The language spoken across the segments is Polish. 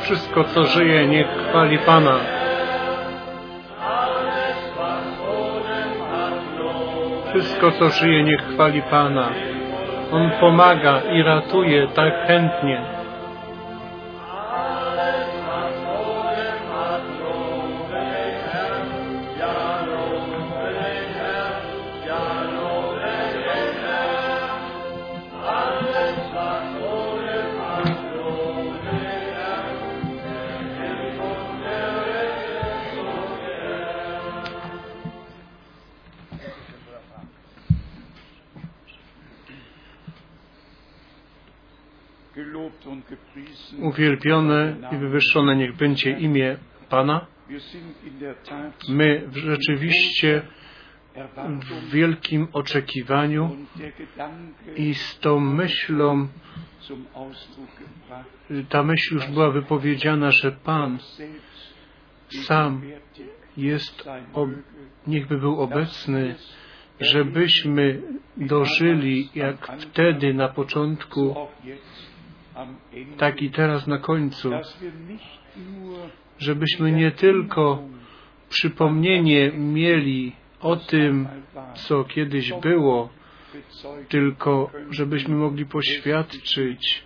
Wszystko, co żyje, niech chwali Pana. Wszystko, co żyje, niech chwali Pana. On pomaga i ratuje tak chętnie. Uwielbione i wywyższone niech będzie imię Pana. My rzeczywiście w wielkim oczekiwaniu i z tą myślą, ta myśl już była wypowiedziana, że Pan sam jest, niechby był obecny, żebyśmy dożyli jak wtedy na początku, tak i teraz na końcu, żebyśmy nie tylko przypomnienie mieli o tym, co kiedyś było, tylko żebyśmy mogli poświadczyć,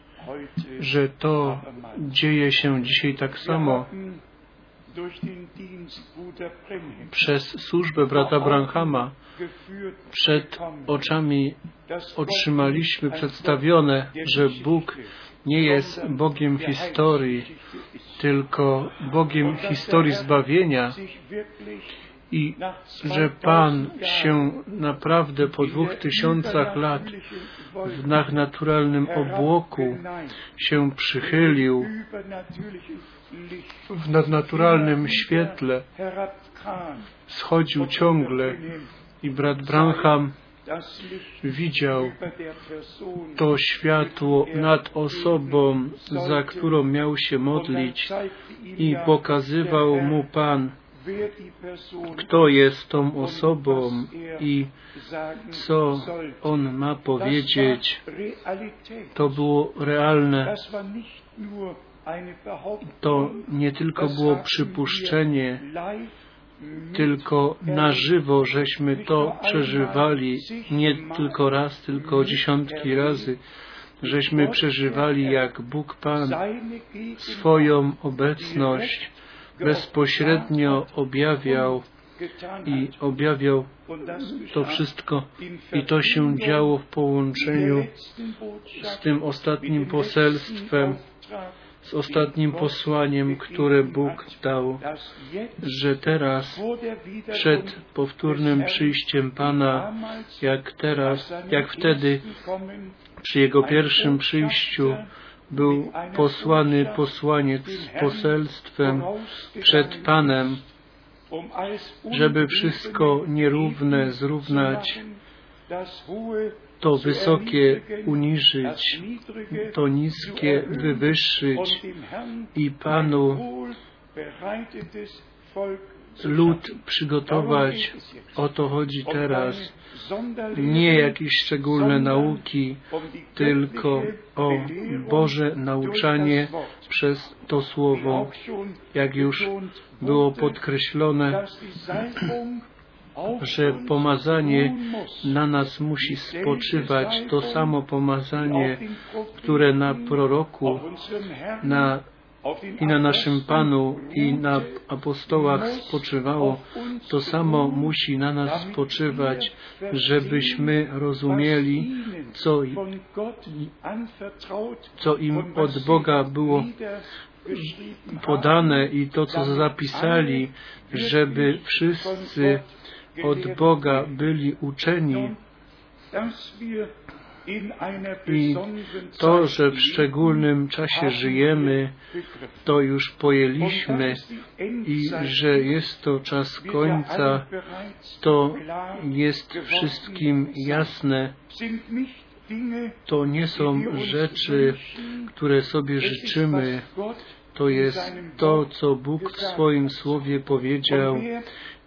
że to dzieje się dzisiaj tak samo. Przez służbę brata Branhama przed oczami otrzymaliśmy przedstawione, że Bóg nie jest Bogiem historii, tylko Bogiem historii zbawienia i że Pan się naprawdę po dwóch tysiącach lat w nadnaturalnym obłoku się przychylił w nadnaturalnym świetle schodził ciągle i brat Branham widział to światło nad osobą, za którą miał się modlić i pokazywał mu Pan, kto jest tą osobą i co on ma powiedzieć. To było realne. To nie tylko było przypuszczenie, tylko na żywo żeśmy to przeżywali, nie tylko raz, tylko dziesiątki razy, żeśmy przeżywali, jak Bóg Pan swoją obecność bezpośrednio objawiał i objawiał to wszystko. I to się działo w połączeniu z tym ostatnim poselstwem, z ostatnim posłaniem, które Bóg dał, że teraz przed powtórnym przyjściem Pana, jak teraz, jak wtedy przy Jego pierwszym przyjściu był posłany posłaniec z poselstwem przed Panem, żeby wszystko nierówne zrównać, to wysokie uniżyć, to niskie wywyższyć i Panu lud przygotować. O to chodzi teraz. Nie jakieś szczególne nauki, tylko o Boże nauczanie przez to Słowo. Jak już było podkreślone, że pomazanie na nas musi spoczywać, to samo pomazanie, które na proroku, na i na naszym Panu i na apostołach spoczywało, to samo musi na nas spoczywać, żebyśmy rozumieli, co, co im od Boga było podane i to, co zapisali, żeby wszyscy od Boga byli uczeni i to, że w szczególnym czasie żyjemy, to już pojęliśmy i że jest to czas końca, to jest wszystkim jasne. To nie są rzeczy, które sobie życzymy. To jest to, co Bóg w swoim słowie powiedział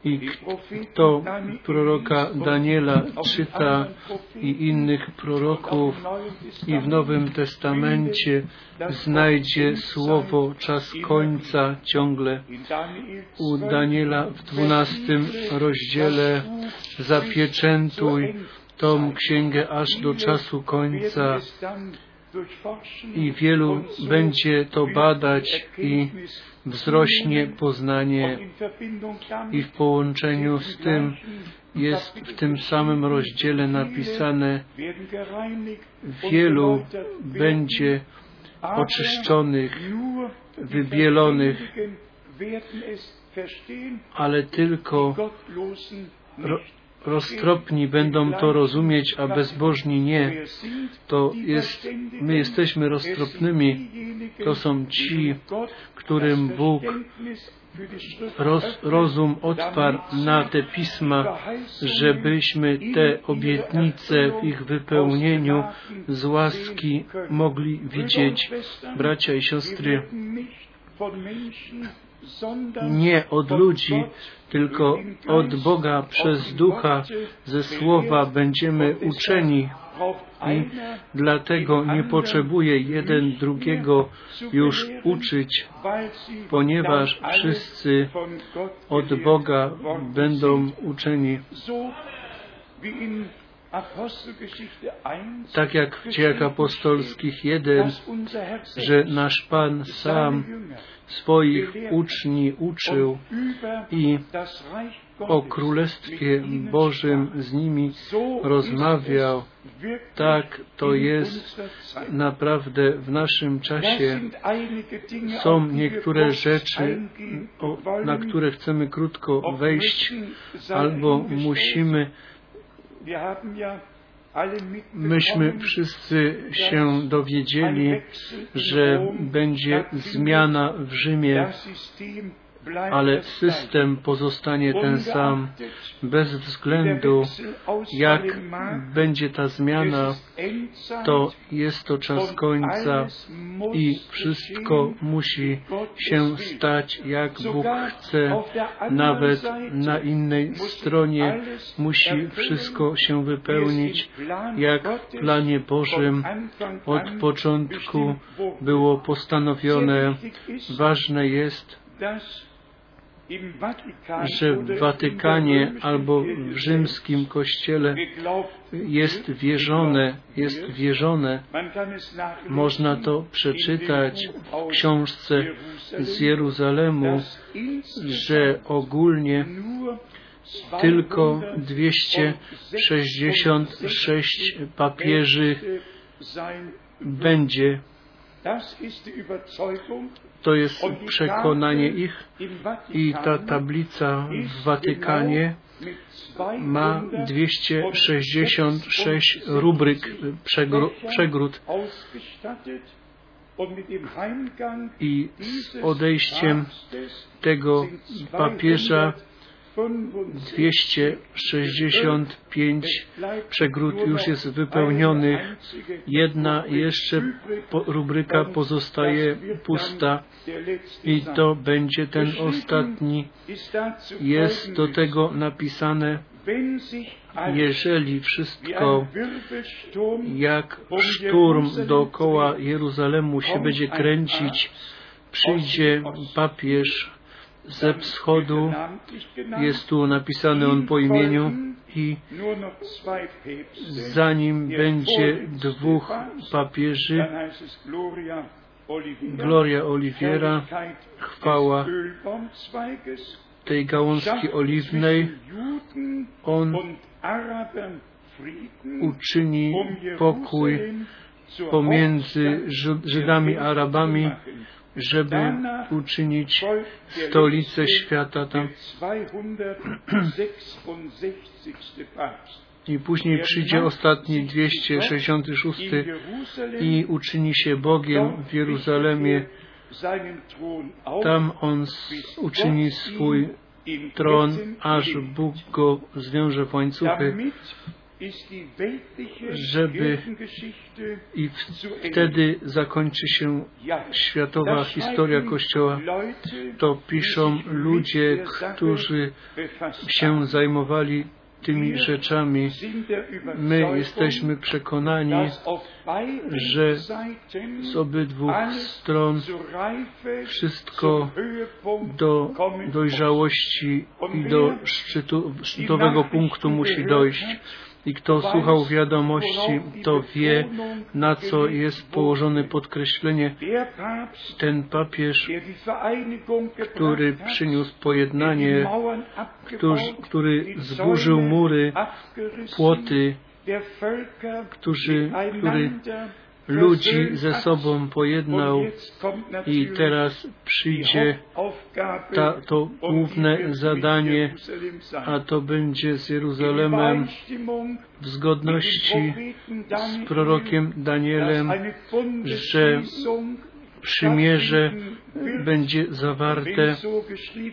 I kto proroka Daniela czyta i innych proroków i w Nowym Testamencie znajdzie słowo czas końca ciągle. U Daniela w dwunastym rozdziale zapieczętuj tą księgę aż do czasu końca i wielu będzie to badać i wzrośnie poznanie. I w połączeniu z tym jest w tym samym rozdziale napisane wielu będzie oczyszczonych, wybielonych, ale tylko roztropni będą to rozumieć, a bezbożni nie. To jest, my jesteśmy roztropnymi. To są ci, którym Bóg roz, rozum otwarł na te pisma, żebyśmy te obietnice w ich wypełnieniu z łaski mogli widzieć. Bracia i siostry, nie od ludzi, tylko od Boga przez Ducha ze Słowa będziemy uczeni i dlatego nie potrzebuje jeden drugiego już uczyć, ponieważ wszyscy od Boga będą uczeni. Tak jak w dziejach apostolskich jeden, że nasz Pan sam swoich uczni uczył i o Królestwie Bożym z nimi rozmawiał. Tak to jest naprawdę w naszym czasie. Są niektóre rzeczy, na które chcemy krótko wejść, albo musimy Myśmy wszyscy się dowiedzieli, że będzie zmiana w Rzymie, ale system pozostanie ten sam, bez względu jak będzie ta zmiana, to jest to czas końca i wszystko musi się stać, jak Bóg chce. Nawet na innej stronie musi wszystko się wypełnić, jak w planie Bożym. Od początku było postanowione. Ważne jest, że w Watykanie albo w rzymskim kościele jest wierzone, jest wierzone. Można to przeczytać w książce z Jeruzalemu, że ogólnie tylko 266 papieży będzie to jest przekonanie ich i ta tablica w Watykanie ma 266 rubryk przegród. I z odejściem tego papieża 265 przegród już jest wypełnionych. Jedna jeszcze rubryka pozostaje pusta i to będzie ten ostatni. Jest do tego napisane jeżeli wszystko jak szturm dookoła Jeruzalemu się będzie kręcić, przyjdzie papież ze wschodu, jest tu napisany on po imieniu i zanim będzie dwóch papieży, Gloria Oliviera, chwała tej gałązki oliwnej, on uczyni pokój pomiędzy Żydami a Arabami, żeby uczynić stolicę świata tam. I później przyjdzie ostatni 266 i uczyni się Bogiem w Jeruzalemie. Tam on uczyni swój tron, aż Bóg go zwiąże w łańcuchy, żeby i wtedy zakończy się światowa historia Kościoła. To piszą ludzie, którzy się zajmowali tymi rzeczami. My jesteśmy przekonani, że z obydwu stron wszystko do dojrzałości i do szczytu, szczytowego punktu musi dojść. I kto słuchał wiadomości, to wie, na co jest położone podkreślenie. Ten papież, który przyniósł pojednanie, który, zburzył mury, płoty, którzy, który ludzi ze sobą pojednał i teraz przyjdzie ta, to główne zadanie, a to będzie z Jeruzalemem w zgodności z prorokiem Danielem, że przymierze będzie zawarte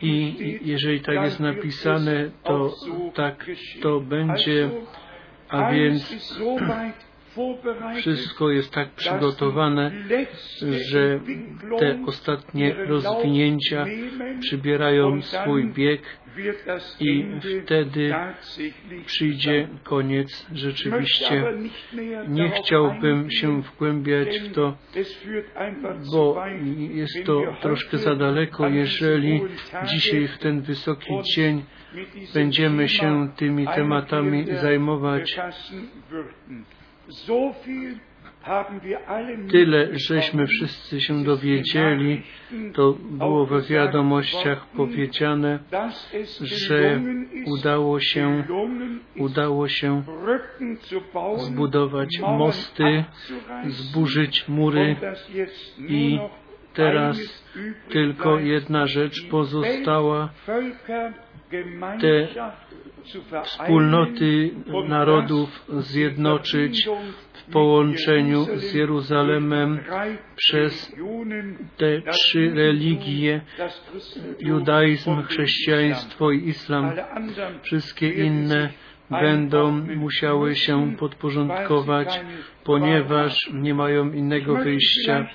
i jeżeli tak jest napisane, to tak to będzie, a więc wszystko jest tak przygotowane, że te ostatnie rozwinięcia przybierają swój bieg i wtedy przyjdzie koniec rzeczywiście. Nie chciałbym się wgłębiać w to, bo jest to troszkę za daleko, jeżeli dzisiaj w ten wysoki dzień będziemy się tymi tematami zajmować. Tyle, żeśmy wszyscy się dowiedzieli, to było we wiadomościach powiedziane, że udało się, udało się zbudować mosty, zburzyć mury. i teraz tylko jedna rzecz pozostała, te wspólnoty narodów zjednoczyć w połączeniu z Jeruzalemem przez te trzy religie, judaizm, chrześcijaństwo i islam. Wszystkie inne będą musiały się podporządkować, ponieważ nie mają innego wyjścia.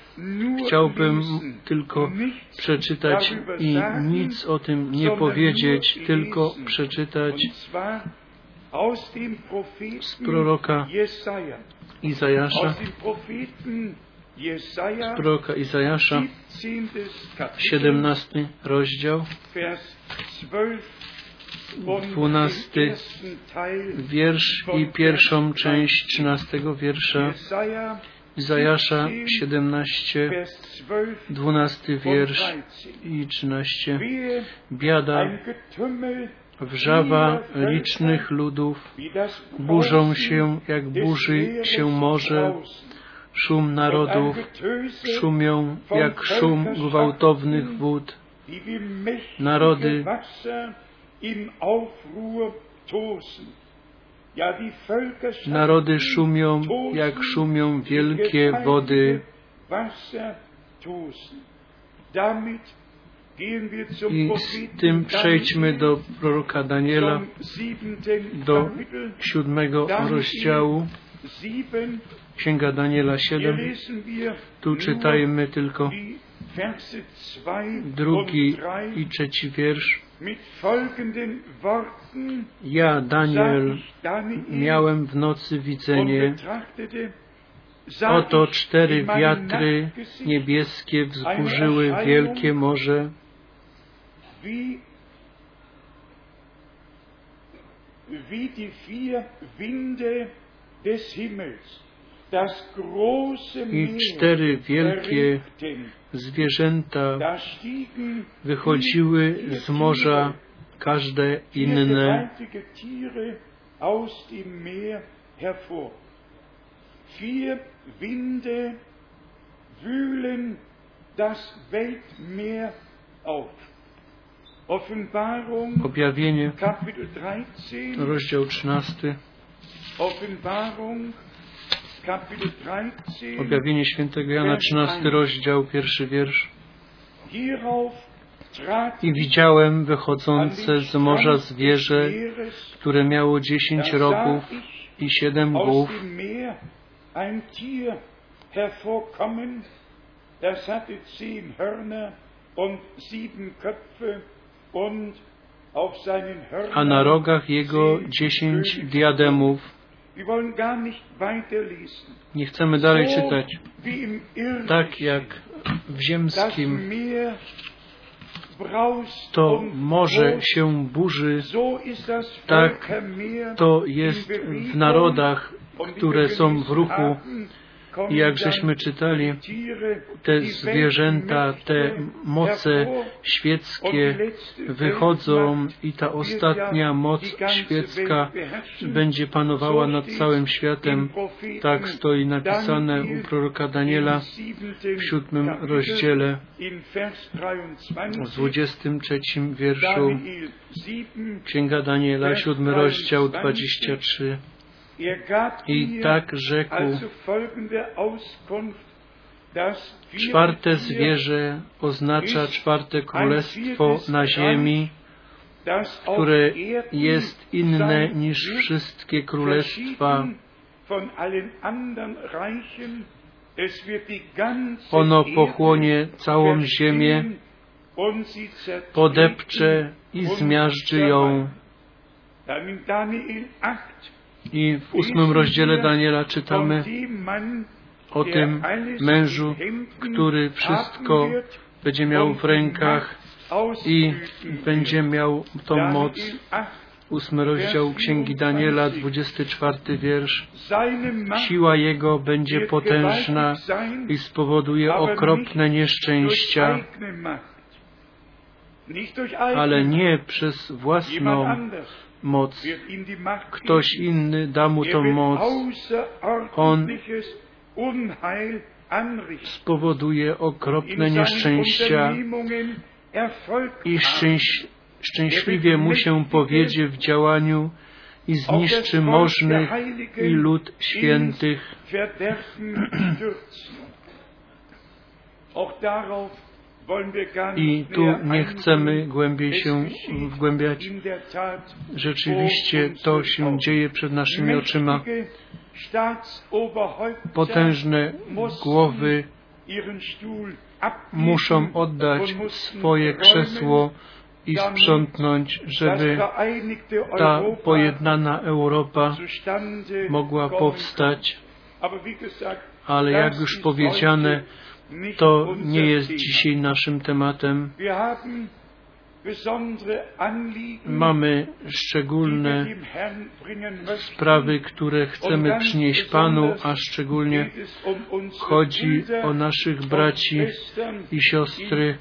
Chciałbym tylko przeczytać i nic o tym nie powiedzieć, tylko przeczytać z proroka Izajasza, z proroka Izajasza, 17 rozdział, 12 wiersz i pierwszą część 13 wiersza Izajasza 17, 12 wiersz i 13. Biada, wrzawa licznych ludów, burzą się, jak burzy się morze, szum narodów, szumią jak szum gwałtownych wód. Narody Narody szumią, jak szumią wielkie wody. I z tym przejdźmy do proroka Daniela, do siódmego rozdziału. Księga Daniela 7. Tu czytajmy tylko drugi i trzeci wiersz. Ja, Daniel, miałem w nocy widzenie. Oto cztery wiatry niebieskie wzburzyły wielkie morze. Wie die vier Winde des Himmels i cztery wielkie zwierzęta wychodziły z morza, każde inne. Vier Winde wühlen das Weltmeer auf. Objawienie, Kapitel 13, rozdział 13. Objawienie świętego Jana, 13 rozdział, pierwszy wiersz. I widziałem wychodzące z morza zwierzę, które miało dziesięć rogów i siedem głów, das hatte zehn Hörner und sieben Köpfe und a na rogach jego dziesięć diademów. Nie chcemy dalej czytać. Tak jak w ziemskim to morze się burzy, tak to jest w narodach, które są w ruchu. I jak żeśmy czytali, te zwierzęta, te moce świeckie wychodzą i ta ostatnia moc świecka będzie panowała nad całym światem. Tak stoi napisane u proroka Daniela w siódmym rozdziale in Vers 23. w 23 wierszu Daniel 7, Księga Daniela, siódmy rozdział 23. I tak rzekł, czwarte zwierzę oznacza czwarte królestwo na ziemi, które jest inne niż wszystkie królestwa. Ono pochłonie całą ziemię, podepcze i zmiażdży ją. Zermalmen. Dann in Daniel 8 I w ósmym rozdziale Daniela czytamy o tym mężu, który wszystko będzie miał w rękach i będzie miał tą moc. 8, Ósmy rozdział Księgi Daniela, 24 wiersz. Siła jego będzie potężna i spowoduje okropne nieszczęścia, ale nie przez własną moc. Ktoś inny da mu tą moc, anrichten. spowoduje okropne nieszczęścia i szczęś, szczęśliwie mu się powiedzie w działaniu i zniszczy możnych i lud świętych. I tu nie chcemy głębiej się wgłębiać. Rzeczywiście to się dzieje przed naszymi oczyma. Potężne głowy muszą oddać swoje krzesło i sprzątnąć, żeby ta pojednana Europa mogła powstać. Ale jak już powiedziane, to nie jest dzisiaj naszym tematem. Mamy szczególne sprawy, które chcemy przynieść Panu, a szczególnie um chodzi o naszych braci i siostry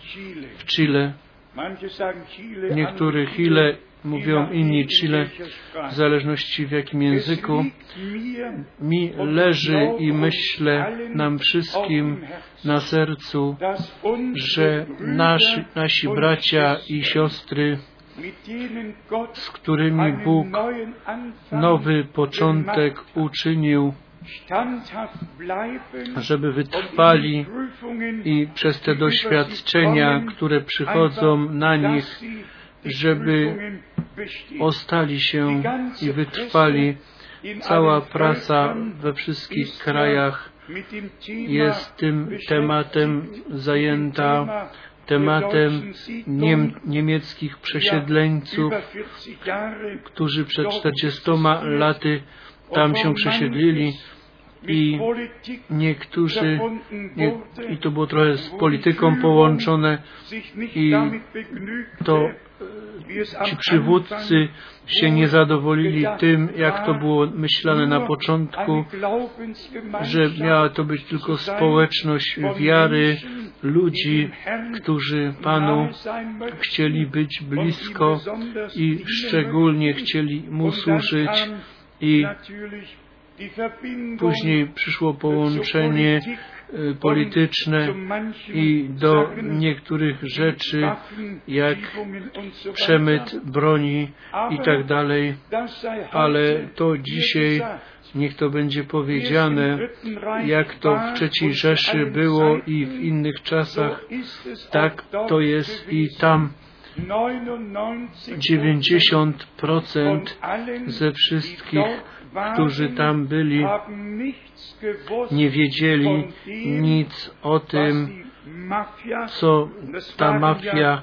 w Chile. Sagen Chile, Mówią inni Chile, w zależności w jakim języku. Mi leży i myślę nam wszystkim na sercu, że nasi, nasi bracia i siostry, z którymi Bóg nowy początek uczynił, żeby wytrwali i przez te doświadczenia, które przychodzą na nich, żeby ostali się i wytrwali. Cała praca we wszystkich krajach jest tym tematem zajęta, tematem niem, niemieckich przesiedleńców, którzy przed 40 laty tam się przesiedlili i niektórzy, nie, i to było trochę z polityką połączone i to ci przywódcy się nie zadowolili tym, jak to było myślane na początku, że miała to być tylko społeczność wiary ludzi, którzy Panu chcieli być blisko i szczególnie chcieli Mu służyć. I Później przyszło połączenie polityczne i do niektórych rzeczy, jak przemyt broni i tak dalej, ale to dzisiaj niech to będzie powiedziane, jak to w trzeciej Rzeszy było i w innych czasach, tak to jest i tam. 90% ze wszystkich którzy tam byli, nie wiedzieli nic o tym, co ta mafia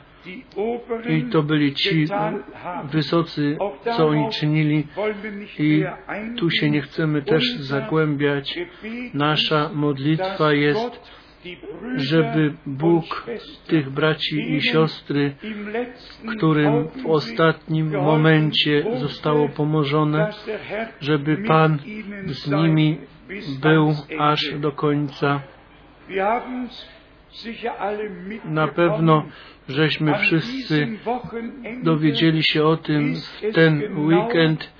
i to byli ci wysocy, co oni czynili i tu się nie chcemy też zagłębiać. Nasza modlitwa jest, żeby Bóg tych braci i siostry, którym w ostatnim momencie zostało pomożone, żeby Pan z nimi był aż do końca. Na pewno żeśmy wszyscy dowiedzieli się o tym w ten weekend.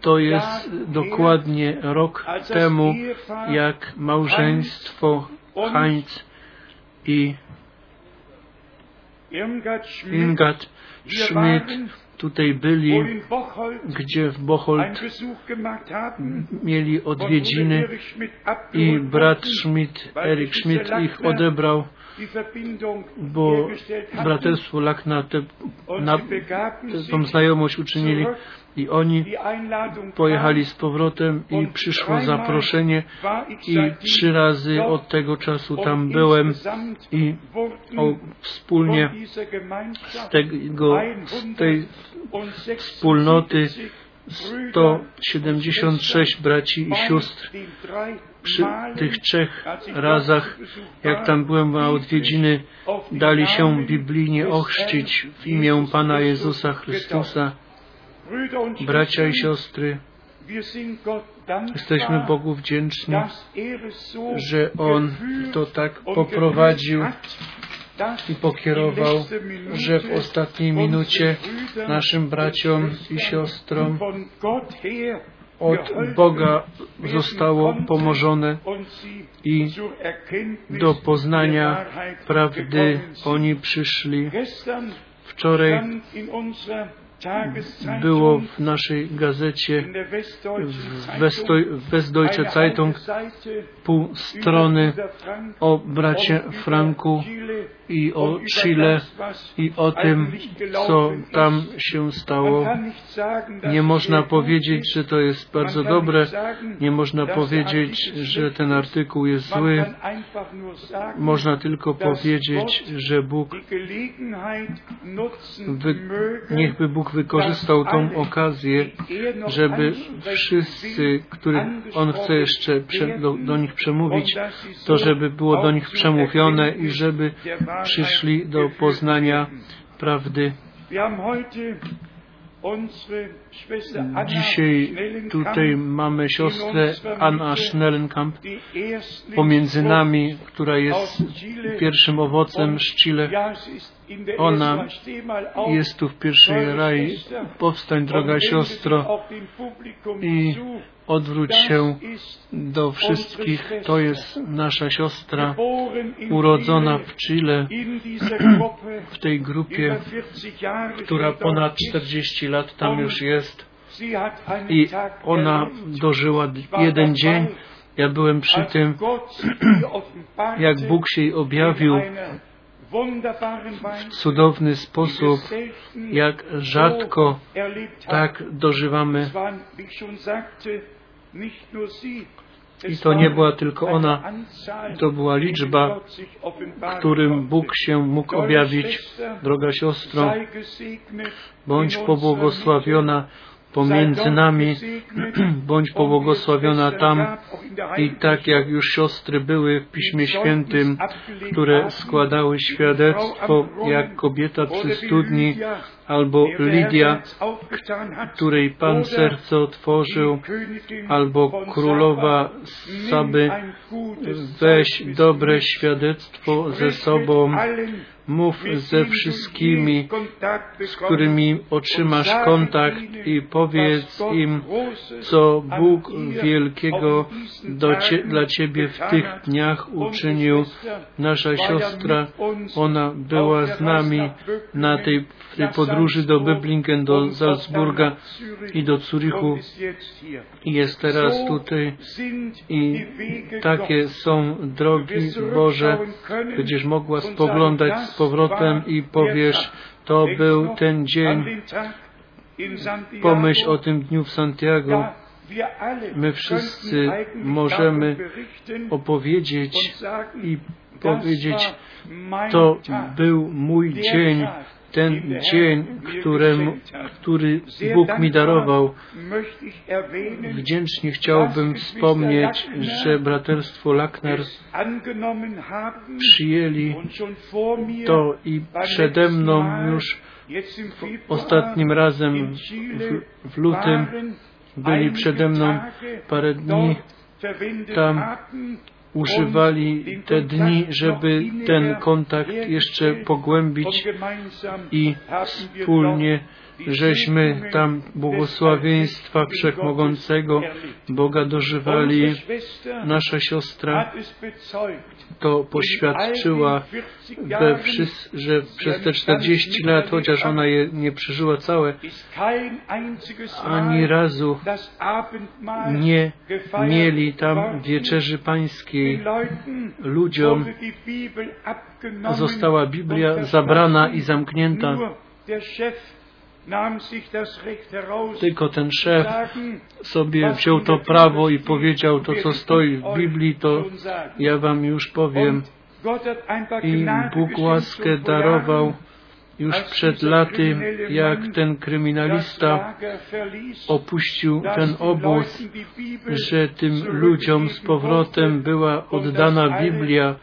To jest dokładnie rok temu, jak małżeństwo Heinz i Ingat Schmidt. Tutaj byli, gdzie w Bocholt mieli odwiedziny i brat Schmidt, Erik Schmidt ich odebrał, bo braterstwo Lak na, te, na tą znajomość uczynili i oni pojechali z powrotem i przyszło zaproszenie i trzy razy od tego czasu tam byłem i o, wspólnie z, tego, z tej wspólnoty 176 braci i sióstr przy tych trzech razach, jak tam byłem na odwiedziny, dali się biblijnie ochrzcić w imię Pana Jezusa Chrystusa. Bracia i siostry, jesteśmy Bogu wdzięczni, że On to tak poprowadził i pokierował, że w ostatniej minucie naszym braciom i siostrom od Boga zostało pomożone i do poznania prawdy oni przyszli. Wczoraj było w naszej gazecie w Westdeutsche Zeitung pół strony o bracie Franku i o Chile i o tym, co tam się stało. Nie można powiedzieć, że to jest bardzo dobre, nie można powiedzieć, że ten artykuł jest zły. Można tylko powiedzieć, że Bóg, wy, niechby Bóg wykorzystał tą okazję, żeby wszyscy, których On chce jeszcze do, do nich przemówić, to żeby było do nich przemówione i żeby przyszli do poznania prawdy. Dzisiaj tutaj mamy siostrę Anna Schnellenkamp pomiędzy nami, która jest pierwszym owocem z Chile. Ona jest tu w pierwszej rai. Powstań, droga siostro, i odwróć się do wszystkich. To jest nasza siostra, urodzona w Chile, w tej grupie, która ponad 40 lat tam już jest. I ona dożyła jeden dzień. Ja byłem przy tym, jak Bóg się jej objawił w cudowny sposób, jak rzadko tak dożywamy. I to nie była tylko ona, to była liczba, którym Bóg się mógł objawić. Droga siostro, bądź pobłogosławiona pomiędzy nami, bądź pobłogosławiona tam i tak jak już siostry były w Piśmie Świętym, które składały świadectwo, jak kobieta przy studni, albo Lidia, której Pan serce otworzył, albo królowa Saby, weź dobre świadectwo ze sobą, mów ze wszystkimi, z którymi otrzymasz kontakt i powiedz im, co Bóg wielkiego cie, dla Ciebie w tych dniach uczynił. Nasza siostra, ona była z nami na tej, tej podróży do Böblingen, do Salzburga i do Zurichu. Jest teraz tutaj. I takie są drogi Boże, będziesz mogła spoglądać z powrotem i powiesz, to był ten dzień, pomyśl o tym dniu w Santiago, My wszyscy możemy opowiedzieć i powiedzieć, to był mój dzień, ten dzień, któremu, który Bóg mi darował. Wdzięcznie chciałbym wspomnieć, że braterstwo Lackner przyjęli to i przede mną już ostatnim razem w, w lutym byli przede mną parę dni tam używali te dni, żeby ten kontakt jeszcze pogłębić i wspólnie żeśmy tam błogosławieństwa Wszechmogącego Boga dożywali. Nasza siostra to poświadczyła, że przez te 40 lat, chociaż ona je nie przeżyła całe, ani razu nie mieli tam wieczerzy pańskiej. Ludziom została Biblia zabrana i zamknięta. Tylko ten szef sobie wziął to prawo i powiedział to, co stoi w Biblii, to ja wam już powiem. I Bóg łaskę darował już przed laty, jak ten kryminalista opuścił ten obóz, że tym ludziom z powrotem była oddana Biblia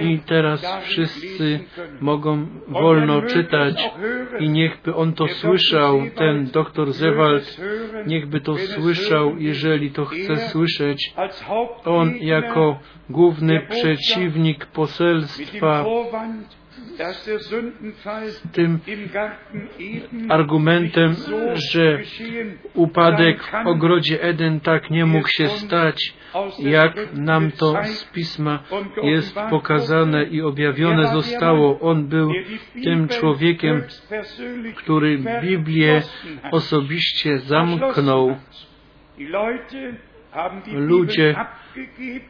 i teraz wszyscy mogą wolno czytać i niechby on to słyszał, ten doktor Zewald, niechby to słyszał, jeżeli to chce słyszeć. On jako główny przeciwnik poselstwa tym argumentem, że upadek w ogrodzie Eden tak nie mógł się stać, jak nam to z Pisma jest pokazane i objawione zostało. On był tym człowiekiem, który Biblię osobiście zamknął. Ludzie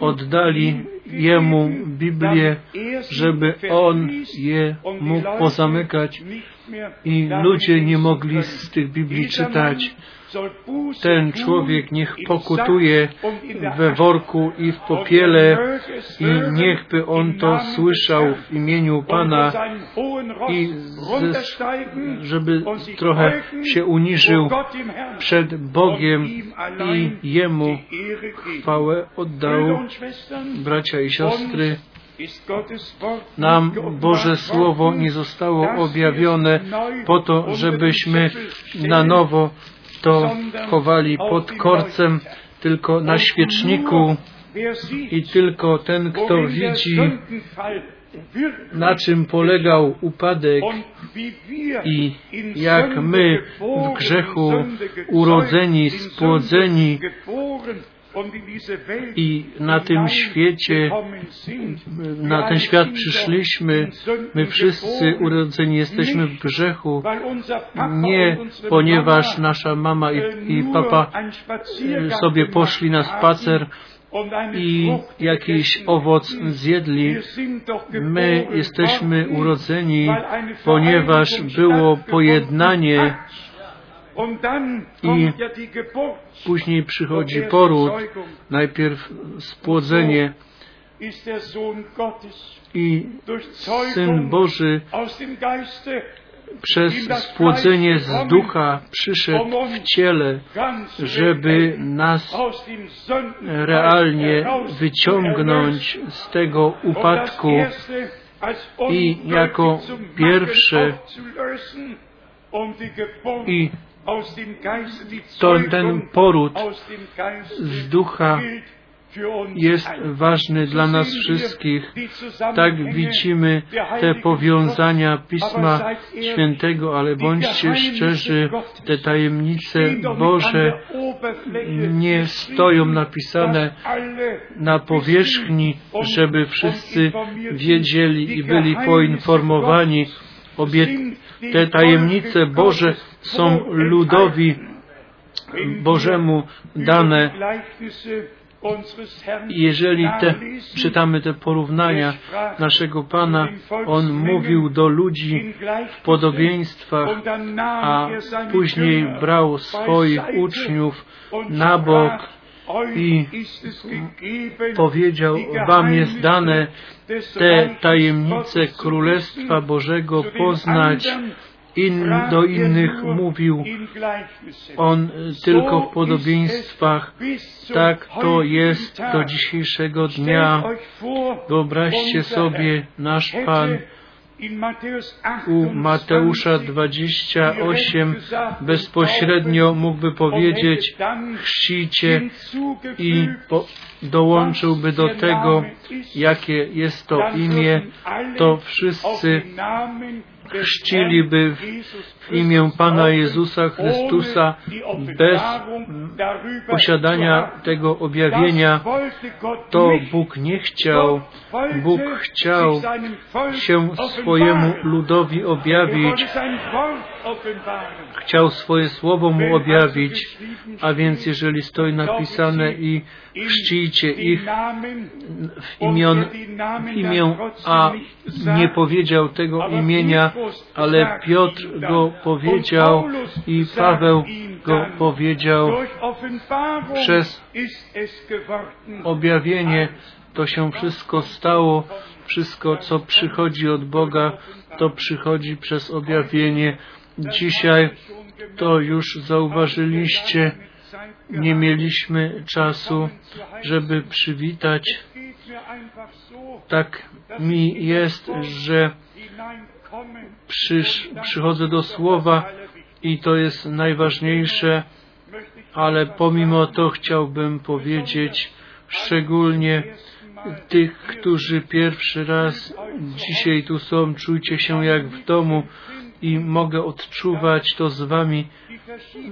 oddali Jemu Biblię, żeby On je mógł pozamykać i ludzie nie mogli z tych Biblii czytać. Ten człowiek niech pokutuje we worku i w popiele i niechby on to słyszał w imieniu Pana i ze, żeby trochę się uniżył przed Bogiem i Jemu chwałę oddał. Bracia i siostry, nam Boże Słowo nie zostało objawione po to, żebyśmy na nowo to chowali pod korcem, tylko na świeczniku i tylko ten, kto widzi, na czym polegał upadek i jak my w grzechu urodzeni, spłodzeni i na tym świecie, na ten świat przyszliśmy, my wszyscy urodzeni jesteśmy w grzechu, nie ponieważ nasza mama i, i papa sobie poszli na spacer i jakiś owoc zjedli. My jesteśmy urodzeni, ponieważ było pojednanie i później przychodzi poród, najpierw spłodzenie i Syn Boży przez spłodzenie z ducha przyszedł w ciele, żeby nas realnie wyciągnąć z tego upadku i jako pierwsze i to ten poród z ducha jest ważny dla nas wszystkich. Tak widzimy te powiązania Pisma Świętego, ale bądźcie szczerzy, te tajemnice Boże nie stoją napisane na powierzchni, żeby wszyscy wiedzieli i byli poinformowani. Obie te tajemnice Boże są ludowi Bożemu dane. Jeżeli te, czytamy te porównania naszego Pana, On mówił do ludzi w podobieństwach, a później brał swoich uczniów na bok i powiedział, Wam jest dane te tajemnice Królestwa Bożego poznać, in, do innych mówił. on tylko w podobieństwach. Tak to jest do dzisiejszego dnia. Wyobraźcie sobie, nasz Pan u Mateusza 28 bezpośrednio mógłby powiedzieć chrzcicie i dołączyłby do tego, jakie jest to imię, to wszyscy chrzciliby w imię Pana Jezusa Chrystusa bez posiadania tego objawienia, to Bóg nie chciał. Bóg chciał się swojemu ludowi objawić. Chciał swoje słowo mu objawić, a więc jeżeli stoi napisane i chrzcijcie ich w, imion, w imię, a nie powiedział tego imienia, ale Piotr go powiedział i Paweł go powiedział przez objawienie to się wszystko stało, wszystko co przychodzi od Boga, to przychodzi przez objawienie. Dzisiaj to już zauważyliście, nie mieliśmy czasu, żeby przywitać. Tak mi jest, że przysz, przychodzę do słowa i to jest najważniejsze, ale pomimo to chciałbym powiedzieć szczególnie tych, którzy pierwszy raz dzisiaj tu są, czujcie się jak w domu i mogę odczuwać to z Wami,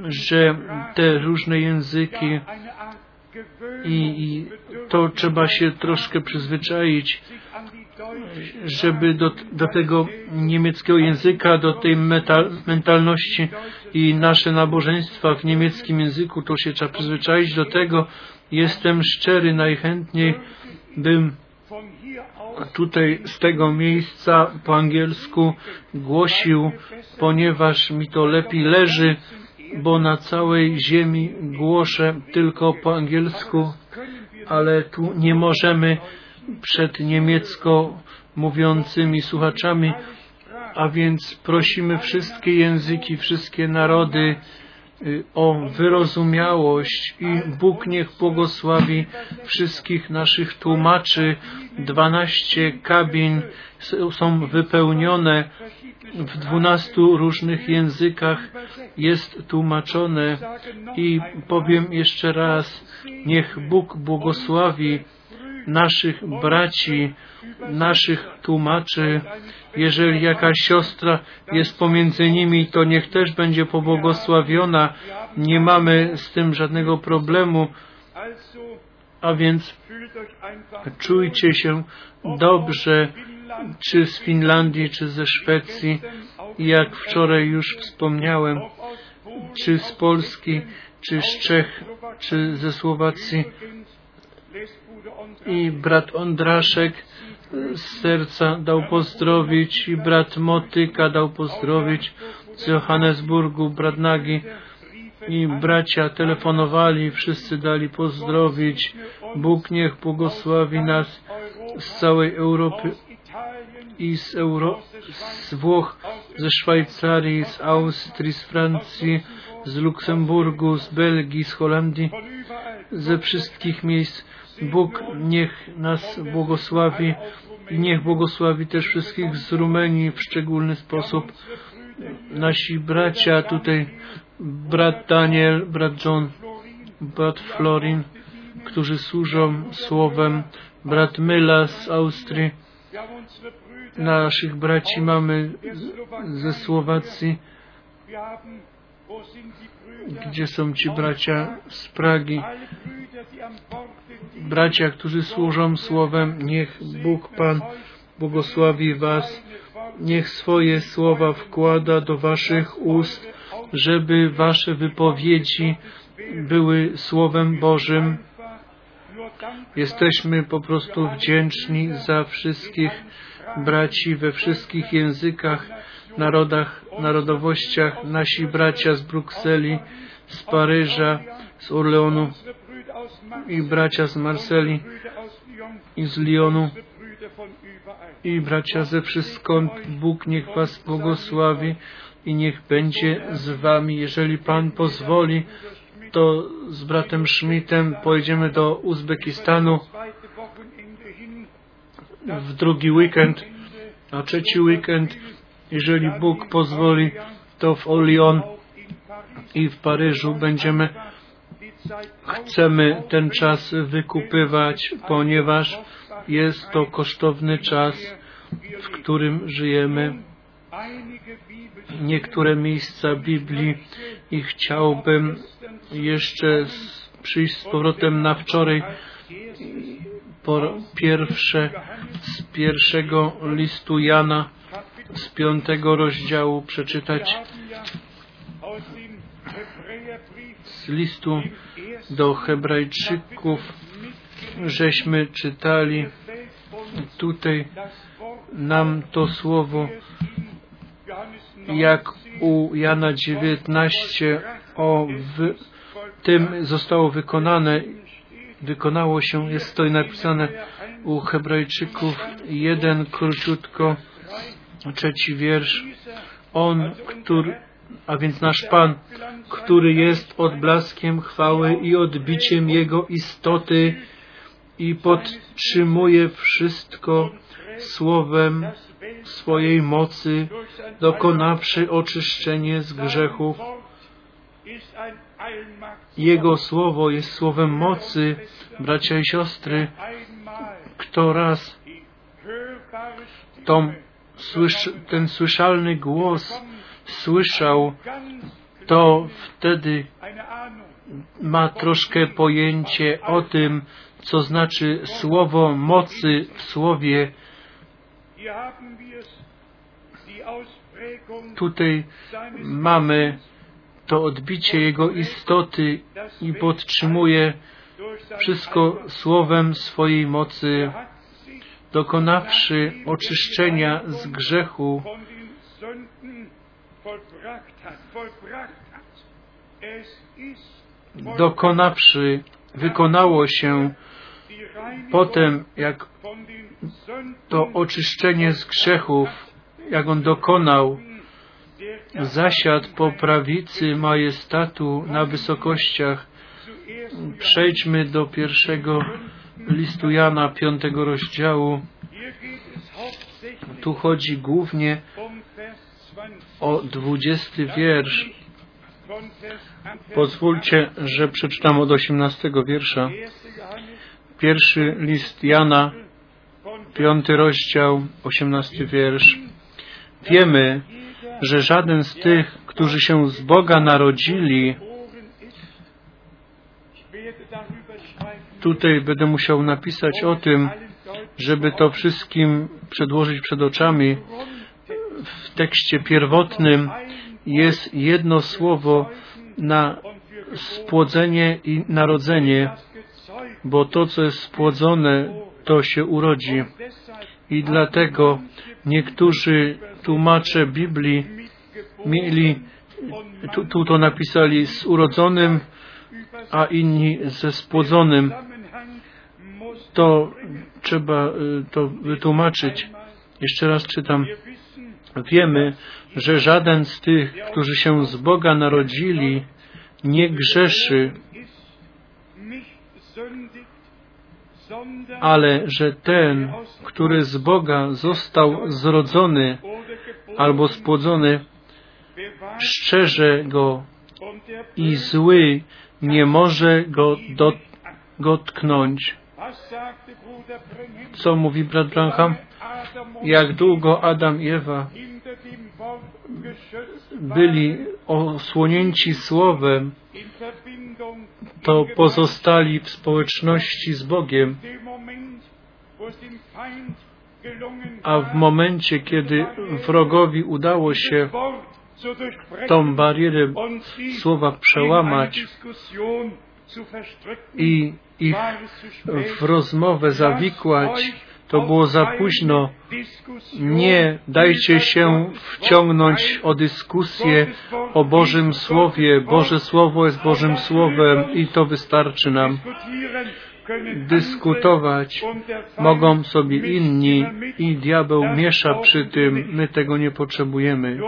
że te różne języki i, i to trzeba się troszkę przyzwyczaić, żeby do, do tego niemieckiego języka, do tej metal, mentalności i nasze nabożeństwa w niemieckim języku, to się trzeba przyzwyczaić do tego. Jestem szczery, najchętniej bym tutaj z tego miejsca po angielsku głosił, ponieważ mi to lepiej leży, bo na całej ziemi głoszę tylko po angielsku, ale tu nie możemy przed niemiecko mówiącymi słuchaczami, a więc prosimy wszystkie języki, wszystkie narody o wyrozumiałość i Bóg niech błogosławi wszystkich naszych tłumaczy. Dwanaście kabin są wypełnione w dwunastu różnych językach jest tłumaczone i powiem jeszcze raz, niech Bóg błogosławi naszych braci, naszych tłumaczy. Jeżeli jakaś siostra jest pomiędzy nimi, to niech też będzie pobłogosławiona. Nie mamy z tym żadnego problemu. A więc czujcie się dobrze, czy z Finlandii, czy ze Szwecji, jak wczoraj już wspomniałem, czy z Polski, czy z Czech, czy ze Słowacji. I brat Ondraszek z serca dał pozdrowić i brat Motyka dał pozdrowić z Johannesburgu, brat Nagi i bracia telefonowali, wszyscy dali pozdrowić. Bóg niech błogosławi nas z całej Europy i z, Euro z Włoch, ze Szwajcarii, z Austrii, z Francji, z Luksemburgu, z Belgii, z Holandii, ze wszystkich miejsc. Bóg niech nas błogosławi i niech błogosławi też wszystkich z Rumenii w szczególny sposób. Nasi bracia tutaj, brat Daniel, brat John, brat Florin, którzy służą słowem, brat Myla z Austrii, naszych braci mamy ze Słowacji, gdzie są ci bracia z Pragi, bracia, którzy służą Słowem, niech Bóg Pan błogosławi Was, niech swoje słowa wkłada do Waszych ust, żeby Wasze wypowiedzi były Słowem Bożym, Jesteśmy po prostu wdzięczni za wszystkich braci we wszystkich językach, narodach, narodowościach, nasi bracia z Brukseli, z Paryża, z Orleanu i bracia z Marseli i z Lyonu i bracia ze wszystkąd. Bóg niech Was błogosławi i niech będzie z Wami. Jeżeli Pan pozwoli, to z bratem Schmidtem pojedziemy do Uzbekistanu w drugi weekend, a trzeci weekend, jeżeli Bóg pozwoli, to w Lyon i w Paryżu będziemy chcemy ten czas wykupywać, ponieważ jest to kosztowny czas, w którym żyjemy. Niektóre miejsca Biblii i chciałbym jeszcze przyjść z powrotem na wczoraj po pierwsze z pierwszego listu Jana z piątego rozdziału przeczytać z listu do Hebrajczyków żeśmy czytali tutaj nam to słowo jak u Jana 19 o w tym zostało wykonane wykonało się, jest to napisane u Hebrajczyków jeden króciutko trzeci wiersz on, który a więc nasz Pan, który jest odblaskiem chwały i odbiciem Jego istoty i podtrzymuje wszystko słowem swojej mocy, dokonawszy oczyszczenie z grzechów. Jego słowo jest słowem mocy, bracia i siostry. Kto raz tą, ten słyszalny głos słyszał, to wtedy ma troszkę pojęcie o tym, co znaczy słowo mocy w słowie. Tutaj mamy to odbicie Jego istoty i podtrzymuje wszystko słowem swojej mocy, dokonawszy oczyszczenia z grzechu, dokonawszy, wykonało się potem, jak to oczyszczenie z grzechów, jak on dokonał, zasiadł po prawicy majestatu na wysokościach. Przejdźmy do pierwszego listu Jana, piątego rozdziału. Tu chodzi głównie o dwudziesty wiersz. Pozwólcie, że przeczytam od osiemnastego wiersza. Pierwszy list Jana, piąty rozdział, osiemnasty wiersz. Wiemy, że żaden z tych, którzy się z Boga narodzili, tutaj będę musiał napisać o tym, żeby to wszystkim przedłożyć przed oczami. W tekście pierwotnym jest jedno słowo na spłodzenie i narodzenie, bo to, co jest spłodzone, to się urodzi. I dlatego niektórzy tłumacze Biblii mieli, tu, tu to napisali z urodzonym, a inni ze spłodzonym. To trzeba y, to wytłumaczyć. Jeszcze raz czytam. Wiemy, że żaden z tych, którzy się z Boga narodzili, nie grzeszy, ale że ten, który z Boga został zrodzony albo spłodzony, szczerze go i zły nie może go dotknąć. Co mówi brat Branham? Jak długo Adam i Ewa byli osłonięci Słowem, to pozostali w społeczności z Bogiem. A w momencie, kiedy wrogowi udało się tą barierę słowa przełamać i ich w rozmowę zawikłać, to było za późno. Nie dajcie się wciągnąć o dyskusję o Bożym Słowie. Boże Słowo jest Bożym Słowem i to wystarczy nam. Dyskutować mogą sobie inni i diabeł miesza przy tym. My tego nie potrzebujemy.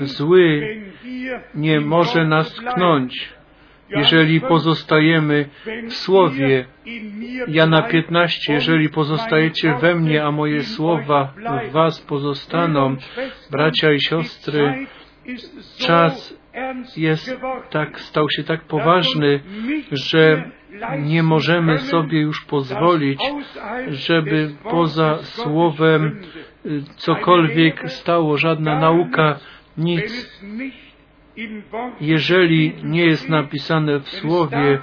Zły nie może nas tknąć, jeżeli pozostajemy w Słowie. Jana 15, jeżeli pozostajecie we mnie, a moje słowa w was pozostaną, bracia i siostry, czas jest tak, stał się tak poważny, że nie możemy sobie już pozwolić, żeby poza Słowem cokolwiek stało, żadna nauka, nic. Jeżeli nie jest napisane w Słowie,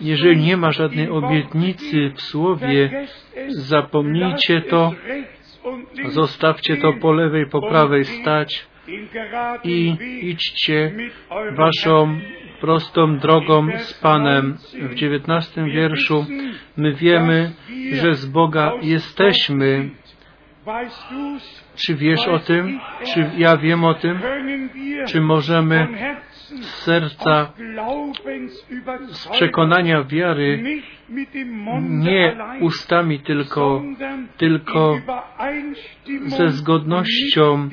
jeżeli nie ma żadnej obietnicy w Słowie, zapomnijcie to, zostawcie to po lewej, po prawej stać i idźcie waszą prostą drogą z Panem. W dziewiętnastym wierszu my wiemy, że z Boga jesteśmy. Czy wiesz o tym? Czy ja wiem o tym? Czy możemy z serca, z przekonania wiary, nie ustami tylko, tylko ze zgodnością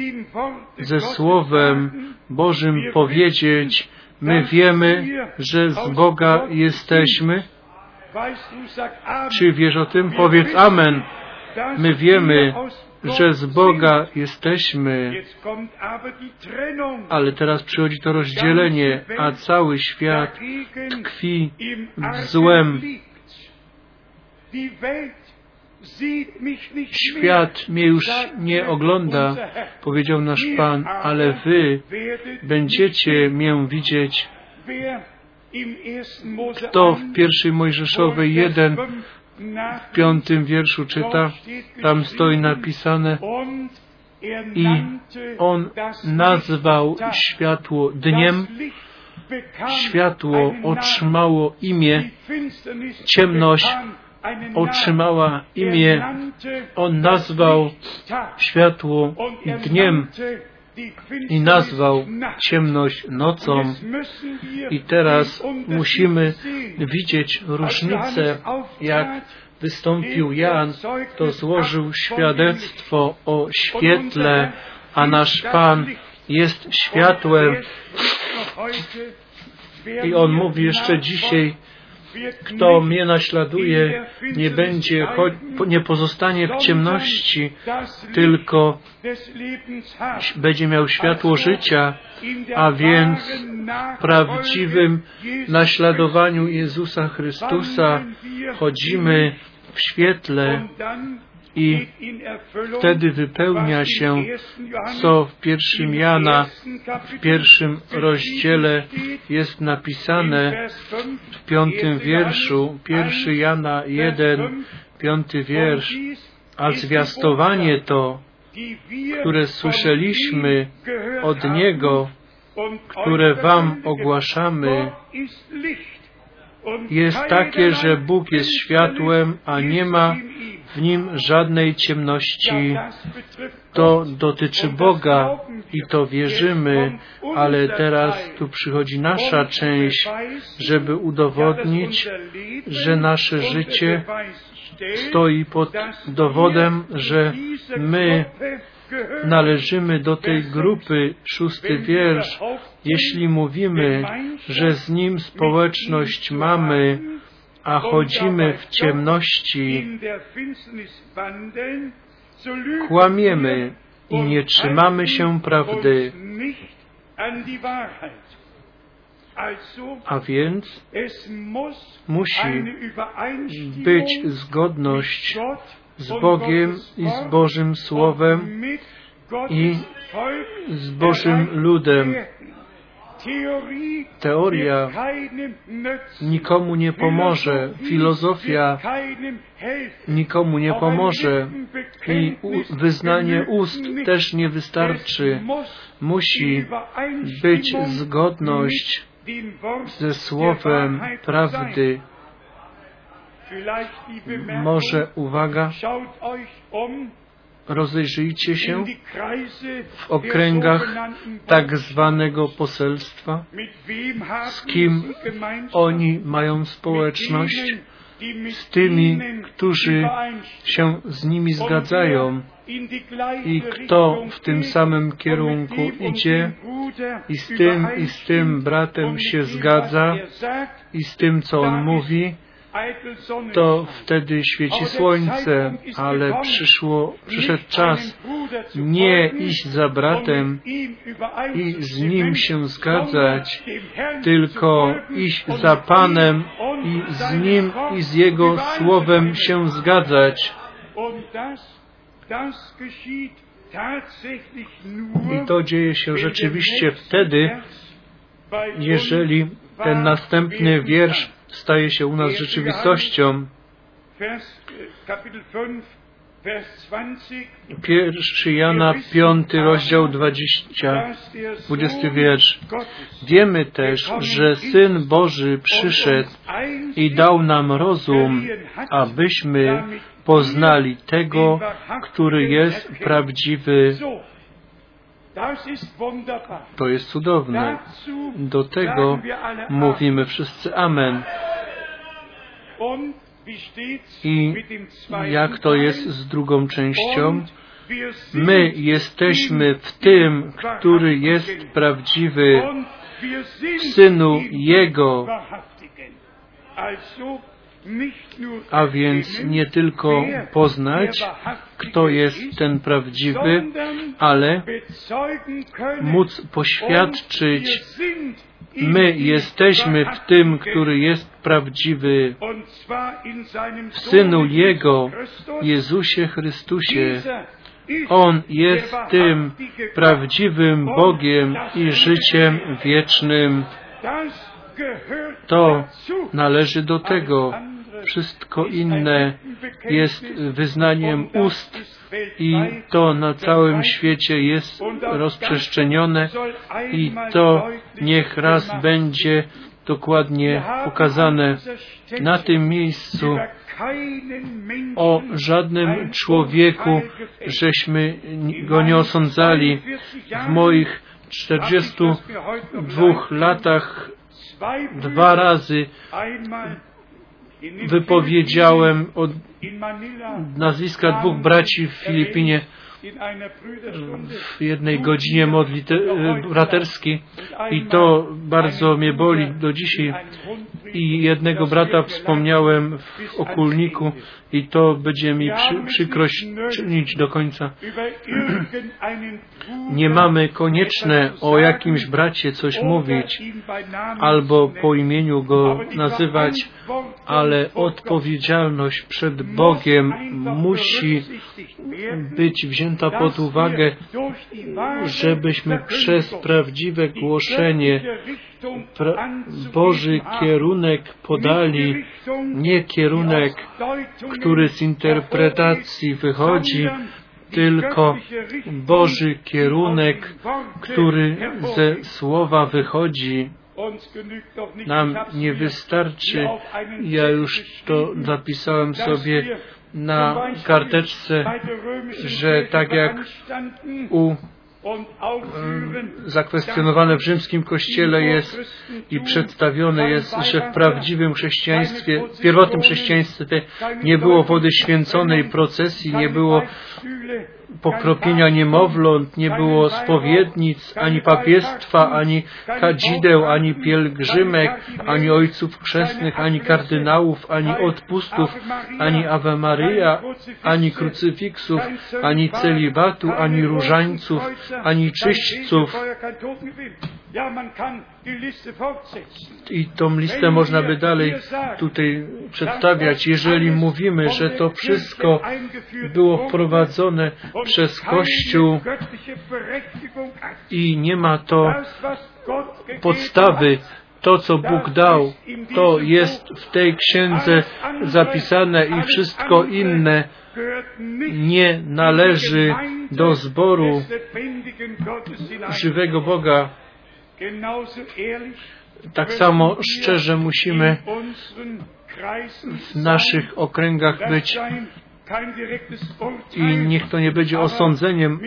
ze Słowem Bożym powiedzieć, my wiemy, że z Boga jesteśmy? Czy wiesz o tym? Powiedz Amen. My wiemy, że z Boga jesteśmy, ale teraz przychodzi to rozdzielenie, a cały świat tkwi w złem. Świat mnie już nie ogląda, powiedział nasz Pan, ale wy będziecie mię widzieć. Kto w pierwszej Mojżeszowej jeden w piątym wierszu czyta, tam stoi napisane i on nazwał światło dniem, światło otrzymało imię, ciemność otrzymała imię, on nazwał światło dniem i nazwał ciemność nocą. I teraz musimy widzieć różnicę, jak wystąpił Jan, to złożył świadectwo o świetle, a nasz Pan jest światłem. I on mówi jeszcze dzisiaj, kto mnie naśladuje, nie będzie, nie pozostanie w ciemności, tylko będzie miał światło życia, a więc w prawdziwym naśladowaniu Jezusa Chrystusa chodzimy w świetle i wtedy wypełnia się, co w pierwszym Jana, w pierwszym rozdziale jest napisane w piątym wierszu, pierwszy Jana 1, piąty wiersz, a zwiastowanie to, które słyszeliśmy od Niego, które Wam ogłaszamy, jest takie, że Bóg jest światłem, a nie ma w nim żadnej ciemności. To dotyczy Boga i to wierzymy, ale teraz tu przychodzi nasza część, żeby udowodnić, że nasze życie stoi pod dowodem, że my należymy do tej grupy, szósty wiersz, jeśli mówimy, że z Nim społeczność mamy, a chodzimy w ciemności, kłamiemy i nie trzymamy się prawdy. A więc musi być zgodność z Bogiem i z Bożym Słowem i z Bożym ludem. Teoria nikomu nie pomoże, filozofia nikomu nie pomoże i wyznanie ust też nie wystarczy. Musi być zgodność ze słowem prawdy. Może, uwaga, rozejrzyjcie się w okręgach tak zwanego poselstwa, z kim oni mają społeczność, z tymi, którzy się z nimi zgadzają. i kto w tym samym kierunku idzie? i z tym i z tym bratem się zgadza? er i z tym, co on mówi. To wtedy świeci słońce, ale przyszło, przyszedł czas nie iść za bratem i z nim się zgadzać, tylko iść za Panem i z Nim i z Jego Słowem się zgadzać. I to dzieje się rzeczywiście wtedy, jeżeli ten następny wiersz staje się u nas rzeczywistością. Vers, Kapitel 5, Vers 20, Pierwszy Jana, piąty rozdział 20, dass der 20 Sohn wiersz. Wiemy też, że Syn Boży przyszedł i dał nam rozum, abyśmy poznali tego, który jest prawdziwy. To jest cudowne. Do tego mówimy wszyscy Amen. I jak to jest z drugą częścią? My jesteśmy w tym, który jest prawdziwy, w Synu Jego, A więc nie tylko poznać, kto jest ten prawdziwy, ale móc poświadczyć, my jesteśmy w tym, który jest prawdziwy, w Synu Jego. Jezusie Chrystusie. On jest tym prawdziwym Bogiem i życiem wiecznym. To należy do tego. Wszystko inne jest wyznaniem ust i to na całym świecie jest rozprzestrzenione i to niech raz będzie dokładnie pokazane. Na tym miejscu o żadnym człowieku żeśmy go nie osądzali. W moich 42 latach dwa razy wypowiedziałem od nazwiska dwóch braci w Filipinie w jednej godzinie modlitwy braterskiej i to bardzo mnie boli do dzisiaj. I jednego brata wspomniałem w okulniku i to będzie mi przy, przykrość czynić do końca. Nie mamy konieczne o jakimś bracie coś mówić albo po imieniu go nazywać, ale odpowiedzialność przed Bogiem musi być wzięta pod uwagę, żebyśmy przez prawdziwe głoszenie Boży kierunek podali, nie kierunek, który z interpretacji wychodzi, tylko Boży kierunek, który ze słowa wychodzi. Nam nie wystarczy, ja już to zapisałem sobie na karteczce, że tak jak u zakwestionowane w rzymskim kościele jest i przedstawione jest, że w prawdziwym chrześcijaństwie, w pierwotnym chrześcijaństwie nie było wody święconej procesji, nie było pokropienia niemowląt, nie było spowiednic, ani papiestwa, ani kadzideł, ani pielgrzymek, ani ojców chrzestnych, ani kardynałów, ani odpustów, ani Ave Maria, ani krucyfiksów, ani celibatu, ani różańców, ani czyśćców. I tą listę można by dalej tutaj przedstawiać. Jeżeli mówimy, że to wszystko było wprowadzone przez Kościół i nie ma to podstawy, to, co Bóg dał, to jest w tej księdze zapisane i wszystko inne nie należy do zboru żywego Boga. Tak samo szczerze musimy w naszych okręgach być i niech to nie będzie osądzeniem,